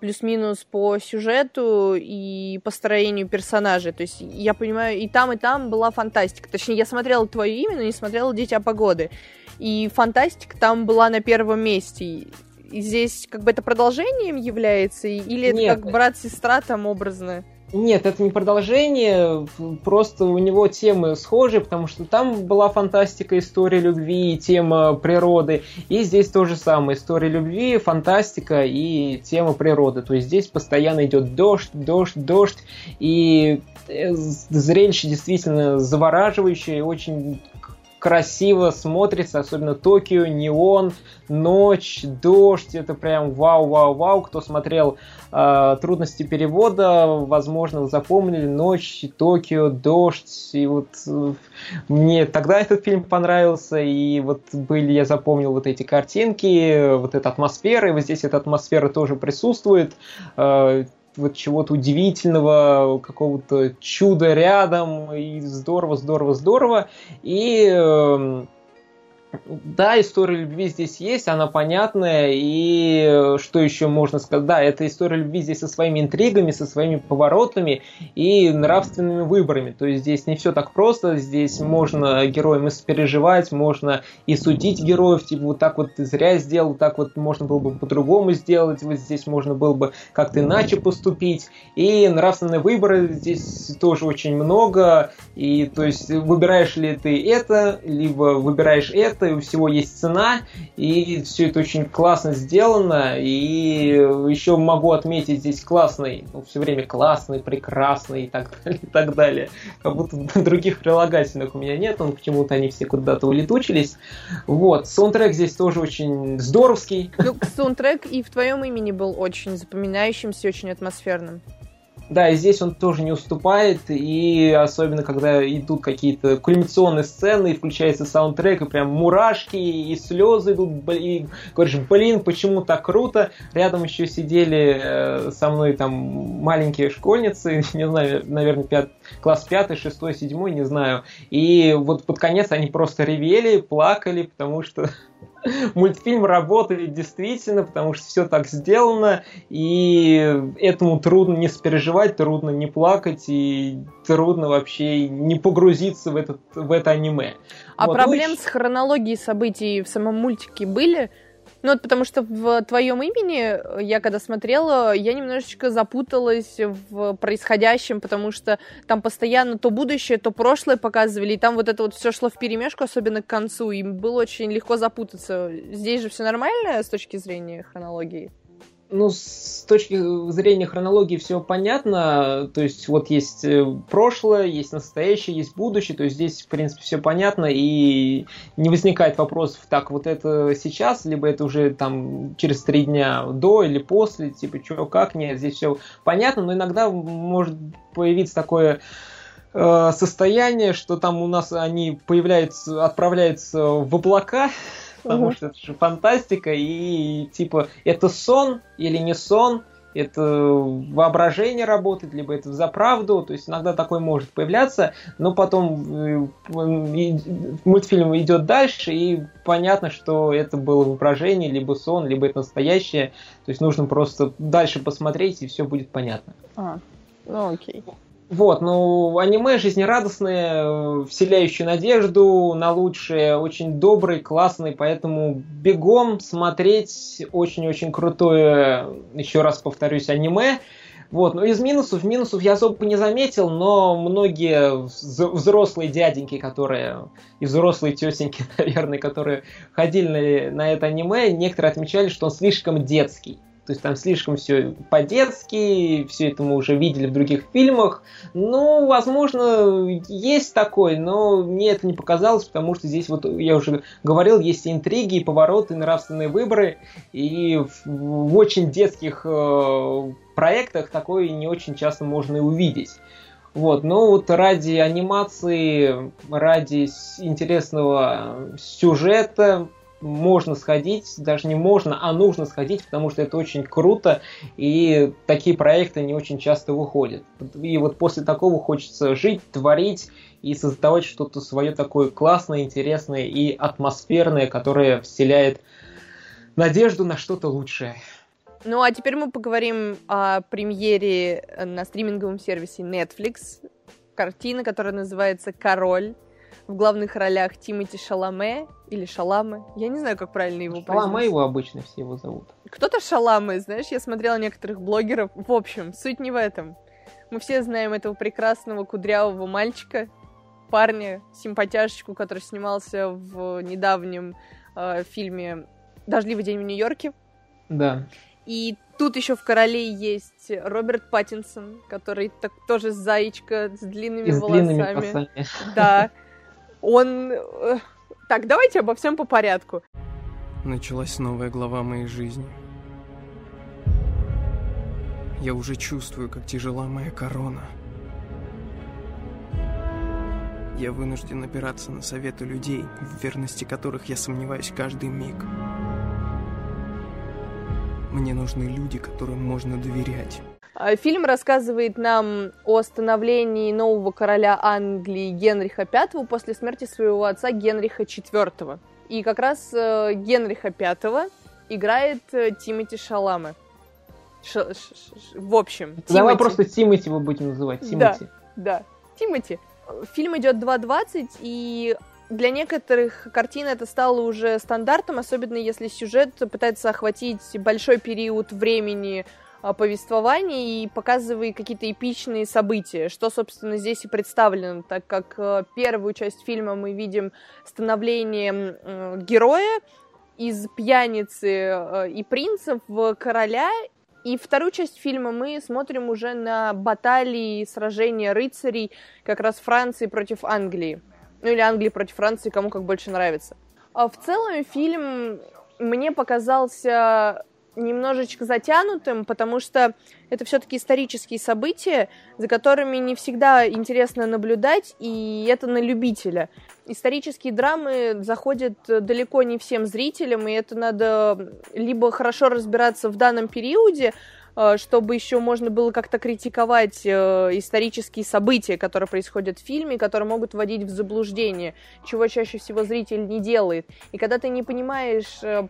плюс-минус по сюжету и построению персонажей. То есть я понимаю, и там, и там была фантастика. Точнее, я смотрела твое имя, но не смотрела Дитя погоды. И фантастика там была на первом месте. И здесь как бы это продолжением является, или Нет. это как брат-сестра там образно? Нет, это не продолжение, просто у него темы схожи, потому что там была фантастика, история любви, тема природы, и здесь то же самое, история любви, фантастика и тема природы. То есть здесь постоянно идет дождь, дождь, дождь, и э, зрелище действительно завораживающее, очень красиво смотрится, особенно Токио, неон, ночь, дождь, это прям вау-вау-вау. Кто смотрел э, трудности перевода, возможно, вы запомнили ночь, Токио, дождь. И вот э, мне тогда этот фильм понравился, и вот были, я запомнил вот эти картинки, вот эта атмосфера, и вот здесь эта атмосфера тоже присутствует. Э, вот чего-то удивительного, какого-то чуда рядом, и здорово, здорово, здорово. И э, да, история любви здесь есть, она понятная, и что еще можно сказать? Да, это история любви здесь со своими интригами, со своими поворотами и нравственными выборами. То есть здесь не все так просто, здесь можно героям и сопереживать, можно и судить героев, типа вот так вот ты зря сделал, так вот можно было бы по-другому сделать, вот здесь можно было бы как-то иначе поступить. И нравственные выборы здесь тоже очень много, и то есть выбираешь ли ты это, либо выбираешь это, и у всего есть цена, и все это очень классно сделано, и еще могу отметить здесь классный, ну, все время классный, прекрасный и так далее, и так далее. Как будто других прилагательных у меня нет, он почему-то они все куда-то улетучились. Вот, саундтрек здесь тоже очень здоровский. Ну, саундтрек и в твоем имени был очень запоминающимся, очень атмосферным. Да, и здесь он тоже не уступает, и особенно когда идут какие-то кульминационные сцены, и включается саундтрек, и прям мурашки, и слезы идут, и говоришь, блин, почему так круто. Рядом еще сидели э, со мной там маленькие школьницы, не знаю, наверное, пят, класс пятый, шестой, седьмой, не знаю. И вот под конец они просто ревели, плакали, потому что мультфильм работает действительно, потому что все так сделано, и этому трудно не спереживать, трудно не плакать, и трудно вообще не погрузиться в, этот, в это аниме. А вот, проблем ну, с хронологией событий в самом мультике были? Ну, вот потому что в твоем имени, я когда смотрела, я немножечко запуталась в происходящем, потому что там постоянно то будущее, то прошлое показывали, и там вот это вот все шло в перемешку, особенно к концу, и было очень легко запутаться. Здесь же все нормально с точки зрения хронологии? Ну, с точки зрения хронологии все понятно. То есть, вот есть э, прошлое, есть настоящее, есть будущее. То есть, здесь, в принципе, все понятно. И не возникает вопросов, так, вот это сейчас, либо это уже там через три дня до или после, типа, что, как, нет, здесь все понятно. Но иногда может появиться такое э, состояние, что там у нас они появляются, отправляются в облака, потому угу. что это же фантастика, и типа это сон или не сон, это воображение работает, либо это за правду, то есть иногда такое может появляться, но потом э, мультфильм идет дальше, и понятно, что это было воображение, либо сон, либо это настоящее, то есть нужно просто дальше посмотреть, и все будет понятно. А, ну окей. Вот, ну, аниме жизнерадостное, вселяющее надежду на лучшее, очень добрый, классный, поэтому бегом смотреть очень-очень крутое, еще раз повторюсь, аниме. Вот, ну из минусов, минусов я особо не заметил, но многие взрослые дяденьки, которые, и взрослые тетеньки, наверное, которые ходили на это аниме, некоторые отмечали, что он слишком детский. То есть там слишком все по-детски, все это мы уже видели в других фильмах. Ну, возможно, есть такой, но мне это не показалось, потому что здесь, вот я уже говорил, есть интриги, и повороты, и нравственные выборы, и в, в очень детских э, проектах такое не очень часто можно и увидеть. Вот, но вот ради анимации, ради интересного сюжета, можно сходить, даже не можно, а нужно сходить, потому что это очень круто, и такие проекты не очень часто выходят. И вот после такого хочется жить, творить и создавать что-то свое такое классное, интересное и атмосферное, которое вселяет надежду на что-то лучшее. Ну а теперь мы поговорим о премьере на стриминговом сервисе Netflix. Картина, которая называется «Король». В главных ролях Тимати Шаламе или Шаламе. Я не знаю, как правильно его. Шаламе его обычно все его зовут. Кто-то Шаламе, знаешь, я смотрела некоторых блогеров. В общем, суть не в этом. Мы все знаем этого прекрасного кудрявого мальчика, парня, симпатяшечку, который снимался в недавнем э, фильме «Дождливый день в Нью-Йорке». Да. И тут еще в короле есть Роберт Паттинсон, который так, тоже заячка с длинными И с волосами. Длинными волосами. Да. Он... Э, так, давайте обо всем по порядку. Началась новая глава моей жизни. Я уже чувствую, как тяжела моя корона. Я вынужден опираться на советы людей, в верности которых я сомневаюсь каждый миг. Мне нужны люди, которым можно доверять. А, фильм рассказывает нам о становлении нового короля Англии Генриха V после смерти своего отца Генриха IV. И как раз э, Генриха V играет э, Тимоти Шаламе. Ш, ш, ш, в общем, Давай просто Тимати его будем называть. Тимати. Да, да. Тимати. Фильм идет 2.20, и для некоторых картин это стало уже стандартом, особенно если сюжет пытается охватить большой период времени а, повествования и показывает какие-то эпичные события, что, собственно, здесь и представлено, так как э, первую часть фильма мы видим становление героя из пьяницы э, и принцев в короля, и вторую часть фильма мы смотрим уже на баталии, сражения рыцарей как раз Франции против Англии. Ну или Англии против Франции, кому как больше нравится. А в целом фильм мне показался немножечко затянутым, потому что это все-таки исторические события, за которыми не всегда интересно наблюдать, и это на любителя. Исторические драмы заходят далеко не всем зрителям, и это надо либо хорошо разбираться в данном периоде, чтобы еще можно было как-то критиковать э, исторические события, которые происходят в фильме, которые могут вводить в заблуждение, чего чаще всего зритель не делает. И когда ты не понимаешь э,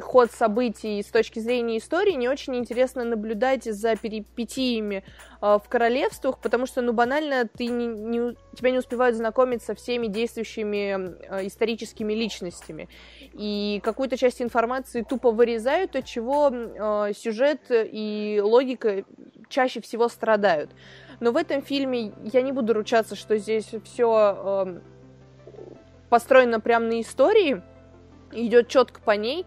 ход событий с точки зрения истории, не очень интересно наблюдать за перипетиями в королевствах, потому что, ну, банально, ты не, не, тебя не успевают знакомиться со всеми действующими историческими личностями. И какую-то часть информации тупо вырезают, от чего сюжет и логика чаще всего страдают. Но в этом фильме я не буду ручаться, что здесь все э, построено прямо на истории, идет четко по ней.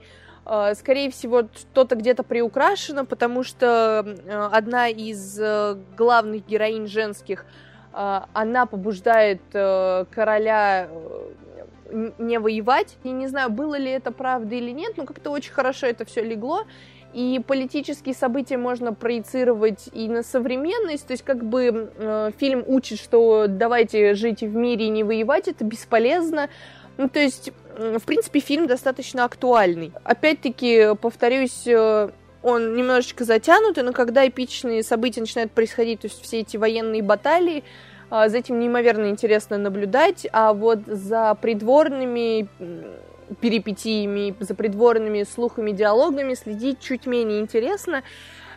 Э, скорее всего, что-то где-то приукрашено, потому что э, одна из э, главных героинь женских, она побуждает короля не воевать. Я не знаю, было ли это правда или нет, но как-то очень хорошо это все легло. И политические события можно проецировать и на современность, то есть как бы э, фильм учит, что давайте жить в мире и не воевать, это бесполезно. Ну, то есть, в принципе, фильм достаточно актуальный. Опять-таки, повторюсь, э, он немножечко затянутый, но когда эпичные события начинают происходить, то есть все эти военные баталии, э, за этим неимоверно интересно наблюдать, а вот за придворными перипетиями, за придворными слухами, диалогами следить чуть менее интересно.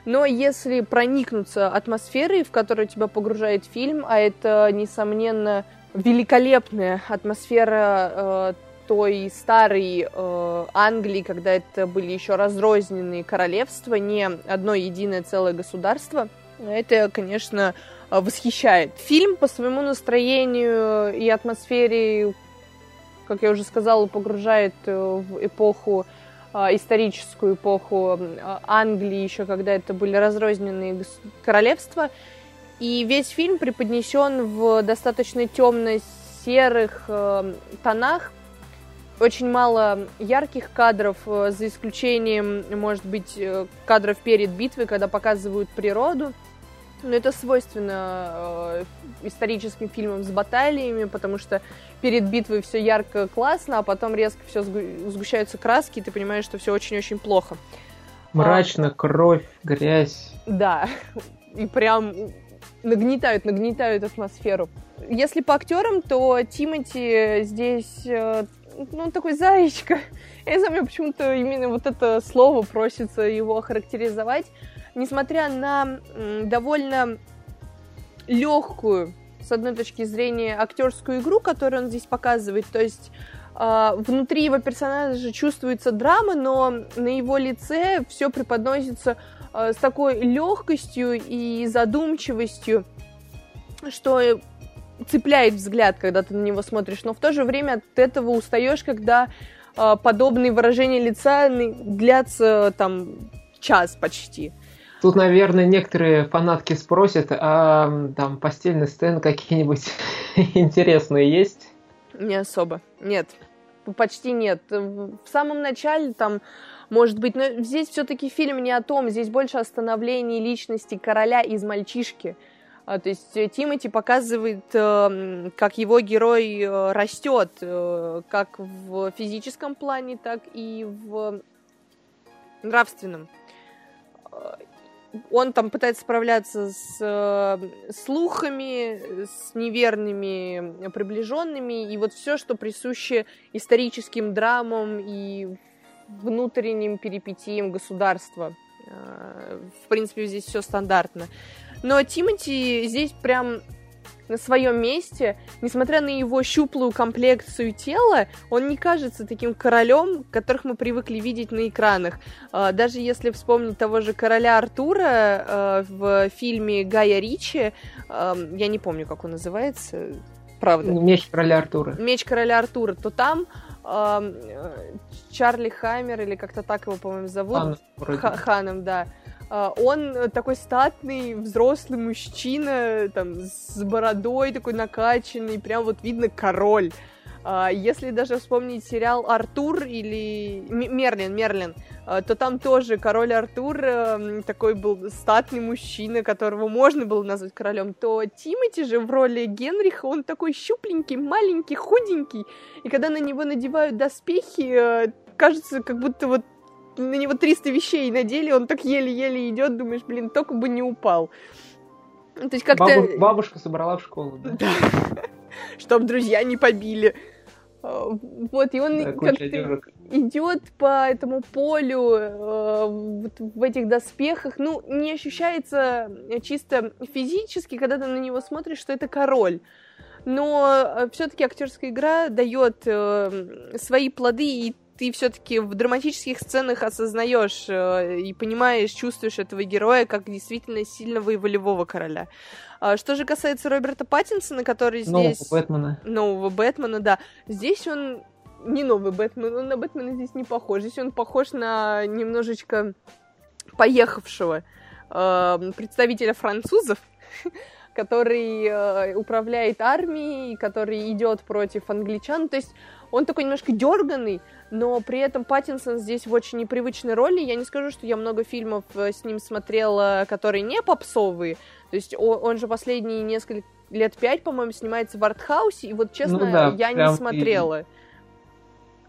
Но если проникнуться атмосферой, в которую тебя погружает фильм, а это, несомненно, великолепная атмосфера э, той старой э, Англии, когда это были еще разрозненные королевства, не одно единое целое государство, это, конечно, восхищает. Фильм по своему настроению и атмосфере как я уже сказала, погружает э, в эпоху а, историческую эпоху Англии, еще когда это были разрозненные королевства. И весь фильм преподнесен в достаточно темно-серых э, тонах. Очень мало ярких кадров, э, за исключением, может быть, кадров перед битвой, когда показывают природу. Но это свойственно э, историческим фильмам с баталиями, потому что перед битвой все ярко, классно, а потом резко все сгущаются краски, и ты понимаешь, что все очень-очень плохо. Мрачно, а, кровь, грязь. Да, и прям нагнетают, нагнетают атмосферу. Если по актерам, то Тимати здесь, ну, такой заячка. Я не знаю, почему-то именно вот это слово просится его охарактеризовать несмотря на довольно легкую, с одной точки зрения, актерскую игру, которую он здесь показывает, то есть э, внутри его персонажа чувствуется драма, но на его лице все преподносится э, с такой легкостью и задумчивостью, что цепляет взгляд, когда ты на него смотришь, но в то же время от этого устаешь, когда э, подобные выражения лица длятся там час почти. Тут, наверное, некоторые фанатки спросят, а там постельные сцены какие-нибудь интересные есть? Не особо, нет. Почти нет. В самом начале там, может быть, но здесь все-таки фильм не о том, здесь больше о становлении личности короля из мальчишки. А, то есть э, Тимати показывает, э, как его герой э, растет, как в физическом плане, так и в нравственном он там пытается справляться с слухами, с неверными приближенными, и вот все, что присуще историческим драмам и внутренним перипетиям государства. В принципе, здесь все стандартно. Но Тимати здесь прям на своем месте, несмотря на его щуплую комплекцию тела, он не кажется таким королем, которых мы привыкли видеть на экранах. А, даже если вспомнить того же короля Артура а, в фильме Гая Ричи, а, я не помню, как он называется, правда. Меч короля Артура. Меч короля Артура, то там Чарли Хаммер, или как-то так его, по-моему, зовут. Хан, Ханом, да он такой статный, взрослый мужчина, там, с бородой такой накачанный, прям вот видно король. А, если даже вспомнить сериал Артур или Мерлин, Мерлин, а, то там тоже король Артур эм, такой был статный мужчина, которого можно было назвать королем, то Тимати же в роли Генриха, он такой щупленький, маленький, худенький, и когда на него надевают доспехи, э, кажется, как будто вот на него 300 вещей надели, он так еле-еле идет, думаешь, блин, только бы не упал. То есть как-то... Бабу, бабушка собрала в школу, да? Да. Чтоб друзья не побили. А, вот, и он да, как-то идет по этому полю э, вот в этих доспехах. Ну, не ощущается чисто физически, когда ты на него смотришь, что это король. Но э, все-таки актерская игра дает э, свои плоды, и ты все-таки в драматических сценах осознаешь э, и понимаешь, чувствуешь этого героя как действительно сильного и волевого короля. А, что же касается Роберта Паттинсона, который здесь... Нового Бэтмена. Нового Бэтмена, да. Здесь он не новый Бэтмен, он на Бэтмена здесь не похож. Здесь он похож на немножечко поехавшего э, представителя французов, который э, управляет армией, который идет против англичан. То есть он такой немножко дерганный, но при этом Паттинсон здесь в очень непривычной роли. Я не скажу, что я много фильмов э, с ним смотрела, которые не попсовые. То есть он, же последние несколько лет пять, по-моему, снимается в артхаусе, и вот, честно, ну, да, я не смотрела.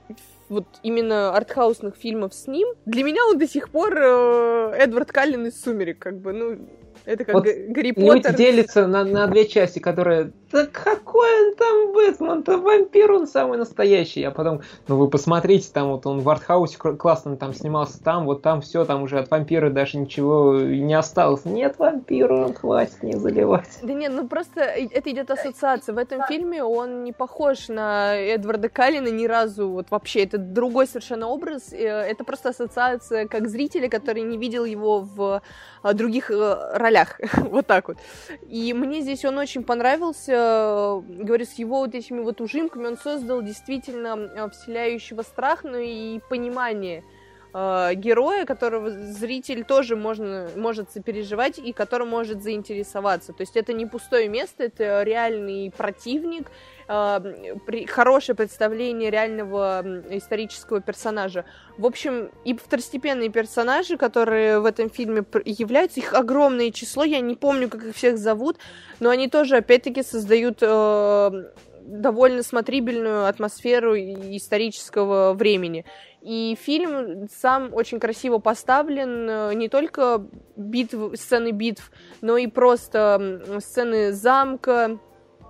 И вот именно артхаусных фильмов с ним. Для меня он до сих пор э, Эдвард Каллен из «Сумерек», как бы, ну, это как вот Гарри Поттер. Люди делятся на, на две части, которые... Да какой он там Бэтмен-то? Вампир он самый настоящий. А потом, ну вы посмотрите, там вот он в артхаусе классно там снимался, там вот там все, там уже от вампира даже ничего не осталось. Нет вампира, хватит не заливать. Да нет, ну просто это идет ассоциация. В этом фильме он не похож на Эдварда Каллина ни разу. Вот вообще, это другой совершенно образ. Э, это просто ассоциация как зрителя, который не видел его в а, других э, ролях. вот так вот. И мне здесь он очень понравился. Говорю, с его вот этими вот ужимками он создал действительно э, вселяющего страх, но и понимание э, героя, которого зритель тоже можно, может сопереживать и который может заинтересоваться. То есть это не пустое место, это реальный противник, э, при, хорошее представление реального исторического персонажа. В общем, и второстепенные персонажи, которые в этом фильме являются, их огромное число, я не помню, как их всех зовут, но они тоже, опять-таки, создают э, довольно смотрибельную атмосферу исторического времени. И фильм сам очень красиво поставлен, э, не только битв, сцены битв, но и просто сцены замка,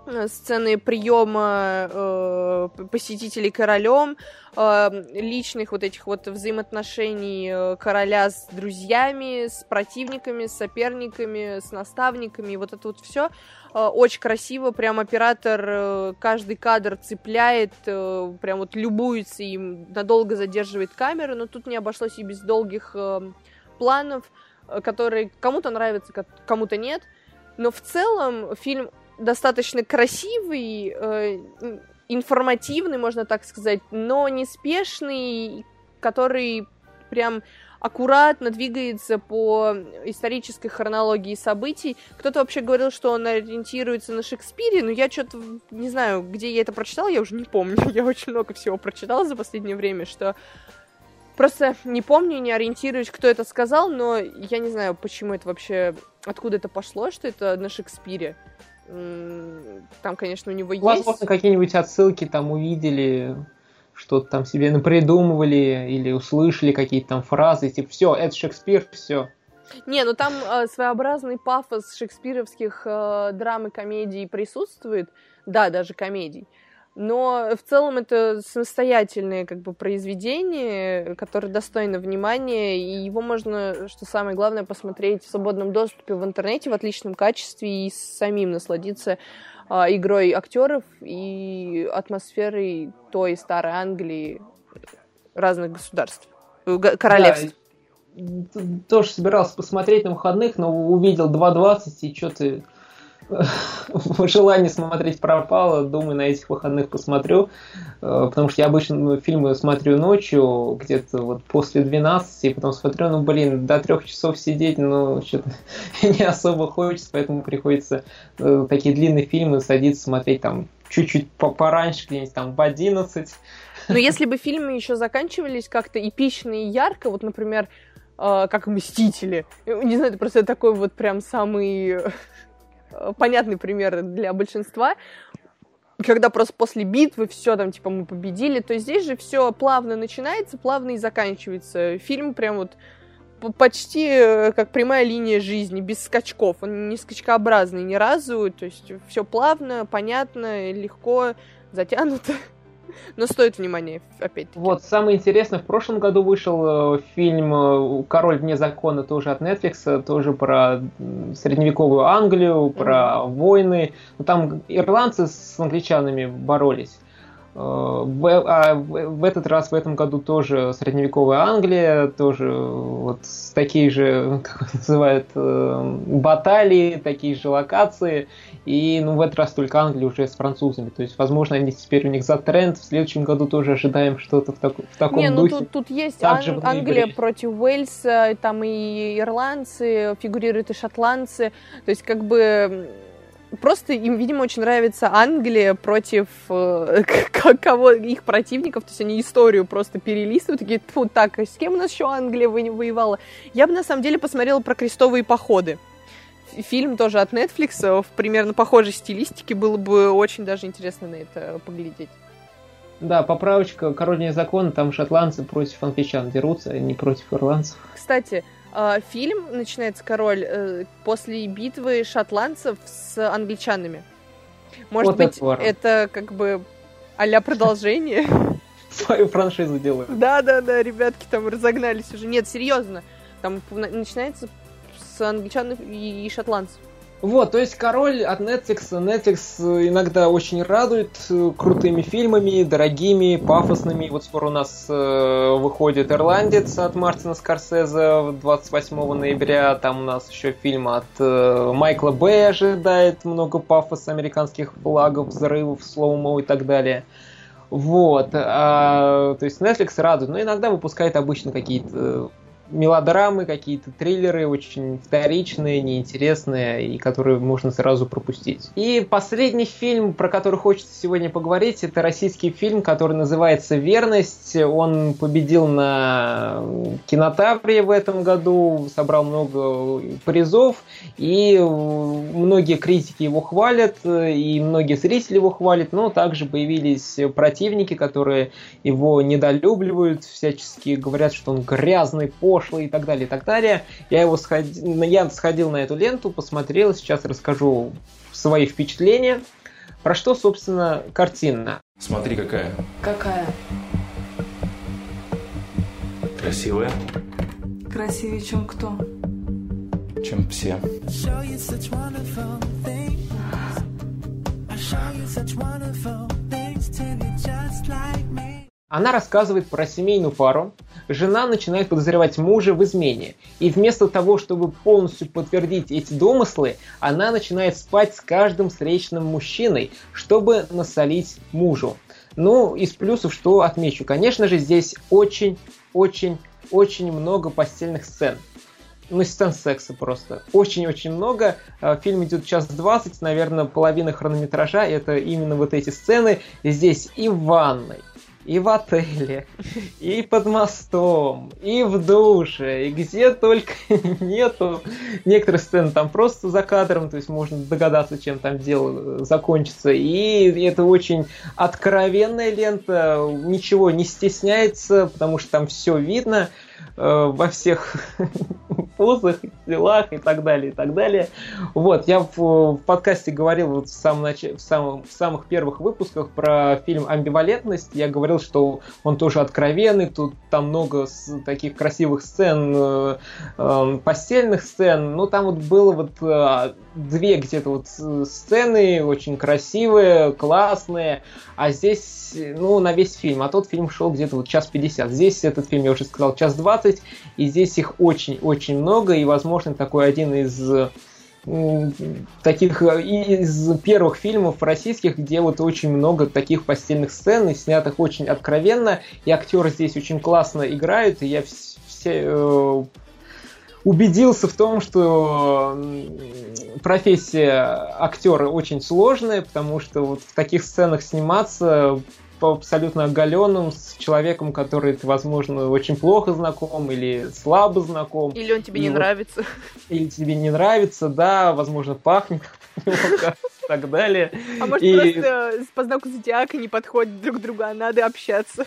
Э, сцены приема э, посетителей королем, э, личных вот этих вот взаимоотношений э, короля с друзьями, с противниками, с соперниками, с наставниками, вот это вот все очень красиво, прям оператор э, каждый кадр цепляет, э, прям вот любуется им, надолго задерживает камеру, но тут не обошлось и без долгих э, планов, э, которые кому-то нравятся, кому-то нет. Но в целом фильм достаточно красивый, э, информативный, можно так сказать, но неспешный, который прям аккуратно двигается по исторической хронологии событий. Кто-то вообще говорил, что он ориентируется на Шекспире, но я что-то не знаю, где я это прочитала, я уже не помню. Я очень много всего прочитала за последнее время, что просто не помню, не ориентируюсь, кто это сказал, но я не знаю, почему это вообще, откуда это пошло, что это на Шекспире. Там, конечно, у него есть... Возможно, какие-нибудь отсылки там увидели, что-то там себе напридумывали или услышали какие-то там фразы, типа, все, это Шекспир, все. Не, ну там э, своеобразный пафос шекспировских э, драм и комедий присутствует, да, даже комедий. Но в целом это самостоятельное как бы произведение, которое достойно внимания, и его можно, что самое главное, посмотреть в свободном доступе в интернете в отличном качестве и самим насладиться игрой актеров и атмосферой той старой Англии разных государств, э, королевств. Да, тоже собирался посмотреть на выходных, но увидел 2.20 и что-то желание смотреть пропало, думаю, на этих выходных посмотрю, э, потому что я обычно фильмы смотрю ночью, где-то вот после 12, и потом смотрю, ну, блин, до трех часов сидеть, ну, что-то не особо хочется, поэтому приходится э, такие длинные фильмы садиться смотреть там чуть-чуть пораньше, где-нибудь там в 11. Но если бы фильмы еще заканчивались как-то эпично и ярко, вот, например, э, как «Мстители», не знаю, это просто такой вот прям самый понятный пример для большинства, когда просто после битвы все там, типа, мы победили, то здесь же все плавно начинается, плавно и заканчивается. Фильм прям вот почти э, как прямая линия жизни, без скачков. Он не скачкообразный ни разу, то есть все плавно, понятно, легко, затянуто. Но стоит внимания, опять-таки. Вот, самое интересное, в прошлом году вышел э, фильм э, «Король вне закона», тоже от Netflix, тоже про средневековую Англию, про mm-hmm. войны. Ну, там ирландцы с англичанами боролись. В, а в этот раз, в этом году тоже средневековая Англия, тоже вот такие же, как называют, э, баталии, такие же локации. И ну, в этот раз только Англия уже с французами. То есть, возможно, они теперь у них за тренд. В следующем году тоже ожидаем что-то в, так, в таком Не, ну тут, тут есть Ан- Англия против Уэльса, там и ирландцы, фигурируют и шотландцы. То есть, как бы просто им, видимо, очень нравится Англия против э, кого их противников, то есть они историю просто перелистывают, такие, фу, так, а с кем у нас еще Англия воевала? Я бы, на самом деле, посмотрела про крестовые походы. Фильм тоже от Netflix э, в примерно похожей стилистике, было бы очень даже интересно на это поглядеть. Да, поправочка, король закон, там шотландцы против англичан дерутся, а не против ирландцев. Кстати, фильм начинается король э, после битвы шотландцев с англичанами. Может вот быть, это, это как бы а продолжение. Свою франшизу делают. Да, да, да, ребятки там разогнались уже. Нет, серьезно. Там начинается с англичан и шотландцев. Вот, то есть король от Netflix. Netflix иногда очень радует э, крутыми фильмами, дорогими, пафосными. Вот скоро у нас э, выходит «Ирландец» от Мартина Скорсезе 28 ноября. Там у нас еще фильм от э, Майкла Б. ожидает много пафоса, американских флагов, взрывов, слоумо и так далее. Вот, а, то есть Netflix радует, но иногда выпускает обычно какие-то мелодрамы, какие-то триллеры очень вторичные, неинтересные и которые можно сразу пропустить. И последний фильм, про который хочется сегодня поговорить, это российский фильм, который называется «Верность». Он победил на кинотавре в этом году, собрал много призов, и многие критики его хвалят, и многие зрители его хвалят, но также появились противники, которые его недолюбливают, всячески говорят, что он грязный, пошлый, пошлый и так далее, и так далее. Я его сходил, я сходил на эту ленту, посмотрел, сейчас расскажу свои впечатления. Про что, собственно, картина? Смотри, какая. Какая? Красивая. Красивее, чем кто? Чем все. Она рассказывает про семейную пару. Жена начинает подозревать мужа в измене. И вместо того, чтобы полностью подтвердить эти домыслы, она начинает спать с каждым встречным мужчиной, чтобы насолить мужу. Ну, из плюсов что отмечу? Конечно же, здесь очень-очень-очень много постельных сцен ну, сцен секса просто. Очень-очень много. А, фильм идет час двадцать, наверное, половина хронометража это именно вот эти сцены. Здесь и в ванной, и в отеле, и под мостом, и в душе, и где только нету. Некоторые сцены там просто за кадром, то есть можно догадаться, чем там дело закончится. И это очень откровенная лента, ничего не стесняется, потому что там все видно. Э, во всех позах, делах и так далее, и так далее. Вот, я в, в подкасте говорил вот в, самом нач... в, самом, в самых первых выпусках про фильм «Амбивалентность». Я говорил, что он тоже откровенный, тут там много таких красивых сцен, э, э, постельных сцен, но там вот было вот э, две где-то вот сцены очень красивые, классные, а здесь, ну, на весь фильм, а тот фильм шел где-то вот час пятьдесят. Здесь этот фильм, я уже сказал, час двадцать, и здесь их очень-очень много, и, возможно, такой один из таких из первых фильмов российских, где вот очень много таких постельных сцен, и снятых очень откровенно, и актеры здесь очень классно играют, и я все, убедился в том, что профессия актера очень сложная, потому что вот в таких сценах сниматься абсолютно оголенным с человеком, который ты, возможно, очень плохо знаком или слабо знаком. Или он тебе и не вот, нравится. Или тебе не нравится, да, возможно, пахнет и так далее. А может, И- просто по знаку зодиака не подходят друг к другу, а надо общаться.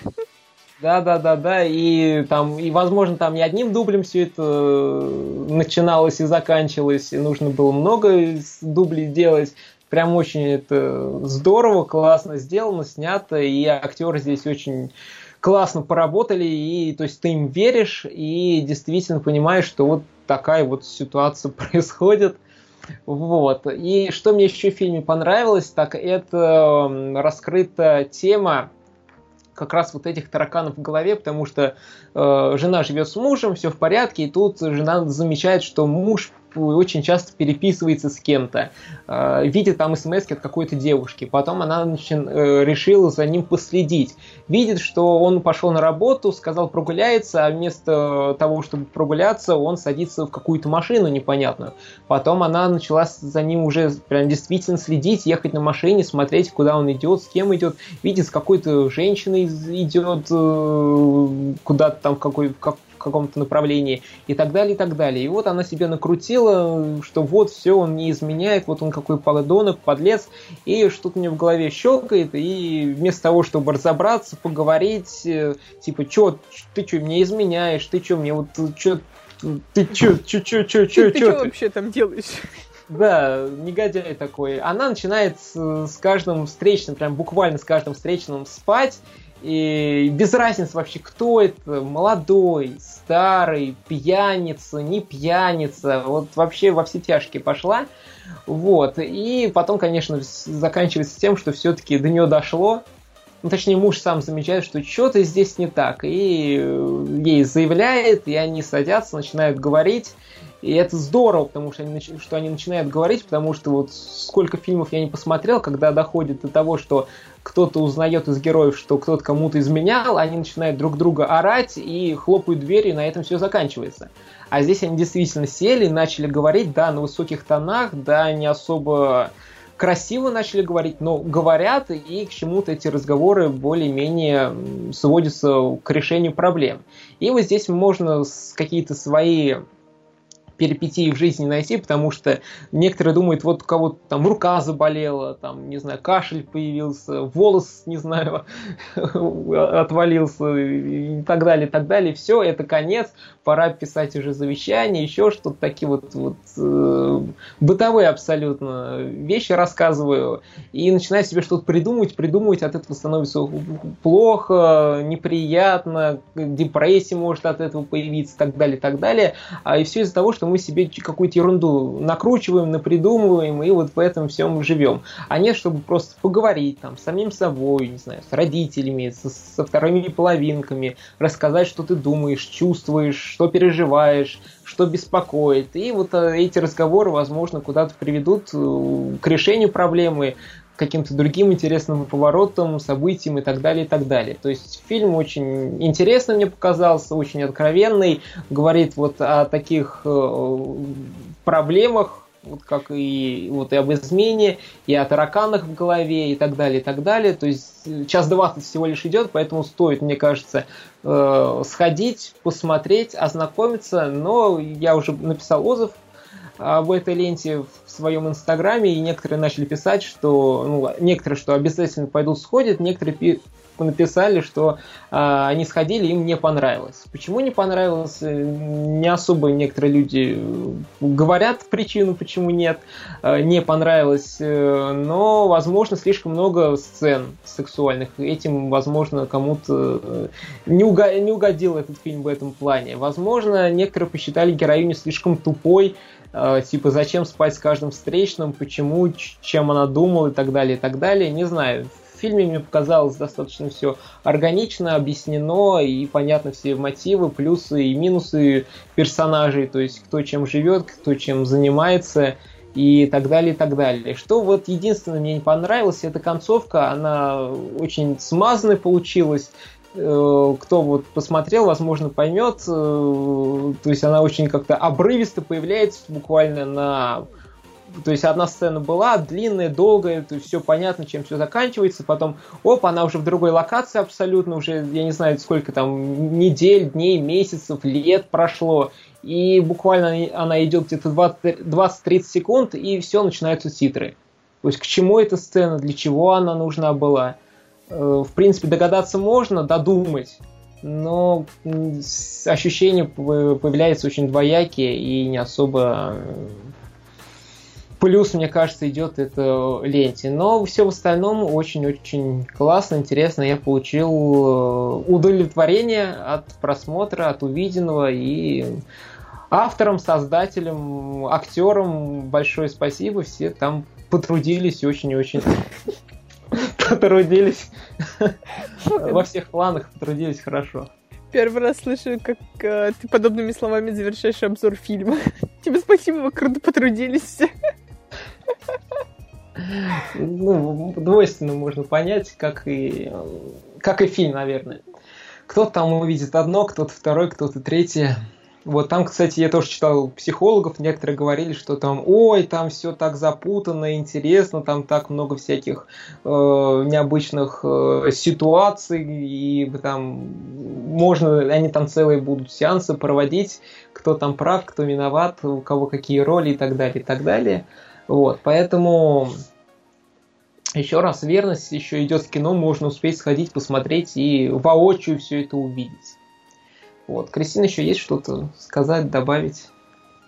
Да, да, да, да, и там, и возможно, там не одним дублем все это э, начиналось и заканчивалось, и нужно было много дублей делать. Прям очень это здорово, классно сделано, снято, и актеры здесь очень классно поработали, и то есть ты им веришь, и действительно понимаешь, что вот такая вот ситуация происходит. Вот. И что мне еще в фильме понравилось, так это раскрыта тема как раз вот этих тараканов в голове, потому что э, жена живет с мужем, все в порядке, и тут жена замечает, что муж очень часто переписывается с кем-то, э, видит там смс от какой-то девушки, потом она начин- э, решила за ним последить, видит, что он пошел на работу, сказал прогуляется, а вместо того, чтобы прогуляться, он садится в какую-то машину непонятную. Потом она начала за ним уже прям действительно следить, ехать на машине, смотреть, куда он идет, с кем идет, видит, с какой-то женщиной идет э, куда-то там какой, как- каком-то направлении и так далее, и так далее. И вот она себе накрутила, что вот все, он не изменяет, вот он какой подонок, подлец, и что-то мне в голове щелкает, и вместо того, чтобы разобраться, поговорить, э, типа, чё, ты что, мне изменяешь, ты что, мне вот, чё, ты чё, чё, чё, чё, чё, Ты чё что вообще там делаешь? да, негодяй такой. Она начинает с, с каждым встречным, прям буквально с каждым встречным спать. И без разницы вообще, кто это, молодой, старый, пьяница, не пьяница, вот вообще во все тяжкие пошла. Вот, и потом, конечно, заканчивается тем, что все-таки до нее дошло, ну, точнее, муж сам замечает, что что-то здесь не так, и э, ей заявляет, и они садятся, начинают говорить, и это здорово, потому что они, что они начинают говорить, потому что вот сколько фильмов я не посмотрел, когда доходит до того, что кто-то узнает из героев, что кто-то кому-то изменял, они начинают друг друга орать и хлопают дверью, и на этом все заканчивается. А здесь они действительно сели, начали говорить, да, на высоких тонах, да, не особо красиво начали говорить, но говорят, и к чему-то эти разговоры более-менее сводятся к решению проблем. И вот здесь можно какие-то свои перипетии в жизни найти, потому что некоторые думают, вот у кого-то там рука заболела, там, не знаю, кашель появился, волос, не знаю, отвалился и так далее, и так далее. Все, это конец, пора писать уже завещание, еще что-то, такие вот, вот э, бытовые абсолютно вещи рассказываю, и начинаю себе что-то придумывать, придумывать, от этого становится плохо, неприятно, депрессия может от этого появиться, и так далее, и так далее. А и все из-за того, что мы себе какую-то ерунду накручиваем, напридумываем, и вот в этом всем живем. А нет, чтобы просто поговорить там с самим собой, не знаю, с родителями, со, со вторыми половинками, рассказать, что ты думаешь, чувствуешь, что переживаешь, что беспокоит. И вот э, эти разговоры, возможно, куда-то приведут э, к решению проблемы, каким-то другим интересным поворотам, событиям и так далее, и так далее. То есть фильм очень интересный мне показался, очень откровенный, говорит вот о таких э, проблемах, вот как и вот и об измене, и о тараканах в голове, и так далее, и так далее. То есть э, час двадцать всего лишь идет, поэтому стоит, мне кажется, э, сходить, посмотреть, ознакомиться. Но я уже написал отзыв об этой ленте в своем инстаграме, и некоторые начали писать, что, ну, некоторые, что обязательно пойдут сходят, некоторые пи- написали, что а, они сходили, им не понравилось. Почему не понравилось? э, Не особо некоторые люди э, говорят причину, почему нет, э, не понравилось, но, возможно, слишком много сцен сексуальных. Этим, возможно, кому-то не, уга- не угодил этот фильм в этом плане. Возможно, некоторые посчитали героиню слишком тупой, типа зачем спать с каждым встречным, почему, чем она думала и так далее, и так далее. Не знаю. В фильме мне показалось достаточно все органично, объяснено и понятно все мотивы, плюсы и минусы персонажей, то есть кто чем живет, кто чем занимается и так далее, и так далее. Что вот единственное мне не понравилось, это концовка, она очень смазанная получилась, Э, кто вот посмотрел, возможно, поймет. Э, то есть она очень как-то обрывисто появляется буквально на... То есть одна сцена была длинная, долгая, то есть все понятно, чем все заканчивается. Потом, оп, она уже в другой локации абсолютно, уже, я не знаю, сколько там, недель, дней, месяцев, лет прошло. И буквально она идет где-то 20-30 секунд, и все, начинаются титры. То есть к чему эта сцена, для чего она нужна была. Э, в принципе, догадаться можно, додумать, но ощущения появляются очень двоякие и не особо э, плюс, мне кажется, идет это ленте. Но все в остальном очень-очень классно, интересно. Я получил э, удовлетворение от просмотра, от увиденного. И авторам, создателям, актерам большое спасибо. Все там потрудились очень-очень потрудились во всех планах, потрудились хорошо. Первый раз слышу, как э, ты подобными словами завершаешь обзор фильма. Тебе спасибо, вы круто потрудились. Ну, двойственно можно понять, как и, как и фильм, наверное. Кто-то там увидит одно, кто-то второй, кто-то третье. Вот там, кстати, я тоже читал психологов, некоторые говорили, что там, ой, там все так запутанно, интересно, там так много всяких э, необычных э, ситуаций, и там можно, они там целые будут сеансы проводить, кто там прав, кто виноват, у кого какие роли и так далее, и так далее. Вот, поэтому еще раз, верность еще идет в кино, можно успеть сходить, посмотреть и воочию все это увидеть. Вот. Кристина, еще есть что-то сказать, добавить?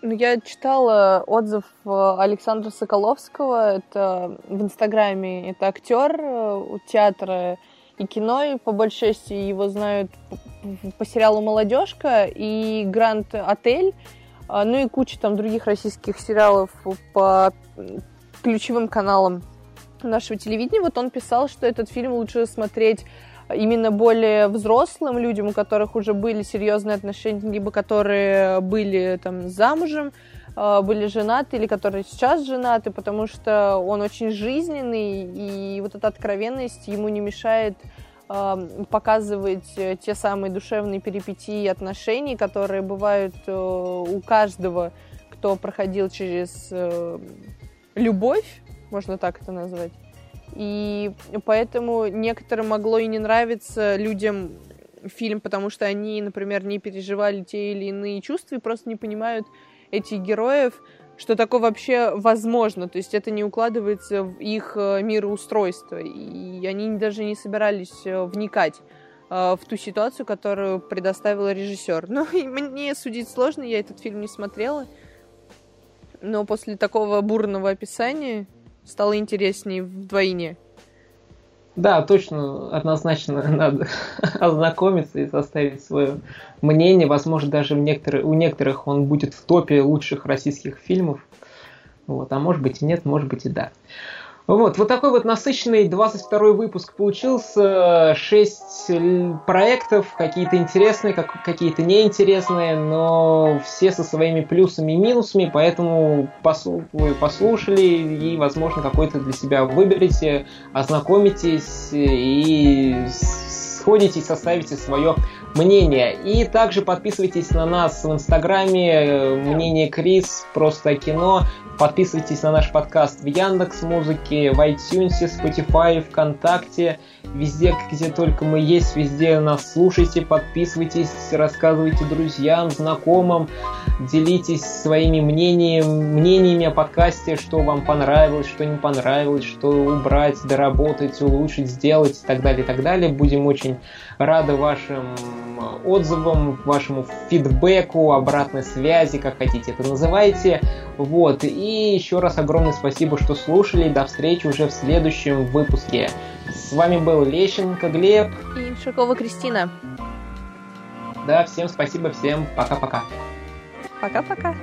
Ну, я читала отзыв э, Александра Соколовского, это в Инстаграме, это актер э, театра и кино, и по большей части его знают по сериалу «Молодежка» и «Гранд Отель», ну и куча там других российских сериалов по ключевым каналам нашего телевидения. Вот он писал, что этот фильм лучше смотреть именно более взрослым людям, у которых уже были серьезные отношения, либо которые были там замужем, э, были женаты или которые сейчас женаты, потому что он очень жизненный, и вот эта откровенность ему не мешает показывать те самые душевные перипетии отношений, которые бывают э, у каждого, кто проходил через любовь, можно так это назвать. И поэтому некоторым могло и не нравиться людям фильм, потому что они, например, не переживали те или иные чувства и просто не понимают этих героев, что такое вообще возможно. То есть это не укладывается в их э, мироустройство. И они даже не собирались э, вникать э, в ту ситуацию, которую предоставил режиссер. Ну, и мне судить сложно, я этот фильм не смотрела. Но после такого бурного описания стало интереснее вдвойне. Да, точно, однозначно надо ознакомиться и составить свое мнение. Возможно, даже в некоторые, у некоторых он будет в топе лучших российских фильмов. Вот, а может быть и нет, может быть и да. Вот, вот такой вот насыщенный 22 выпуск получился. Шесть проектов, какие-то интересные, как, какие-то неинтересные, но все со своими плюсами и минусами, поэтому послу, вы послушали и, возможно, какой-то для себя выберете, ознакомитесь и сходите и составите свое мнение. И также подписывайтесь на нас в Инстаграме, мнение Крис, просто кино. Подписывайтесь на наш подкаст в Яндекс Музыке, в iTunes, Spotify, ВКонтакте, везде, где только мы есть, везде нас слушайте, подписывайтесь, рассказывайте друзьям, знакомым, делитесь своими мнениями, мнениями о подкасте, что вам понравилось, что не понравилось, что убрать, доработать, улучшить, сделать и так далее, и так далее. Будем очень рады вашим отзывам, вашему фидбэку, обратной связи, как хотите это называйте. Вот. И еще раз огромное спасибо, что слушали. До встречи уже в следующем выпуске. С вами был Лещенко Глеб. И Шакова Кристина. Да, всем спасибо, всем пока-пока. Пока-пока.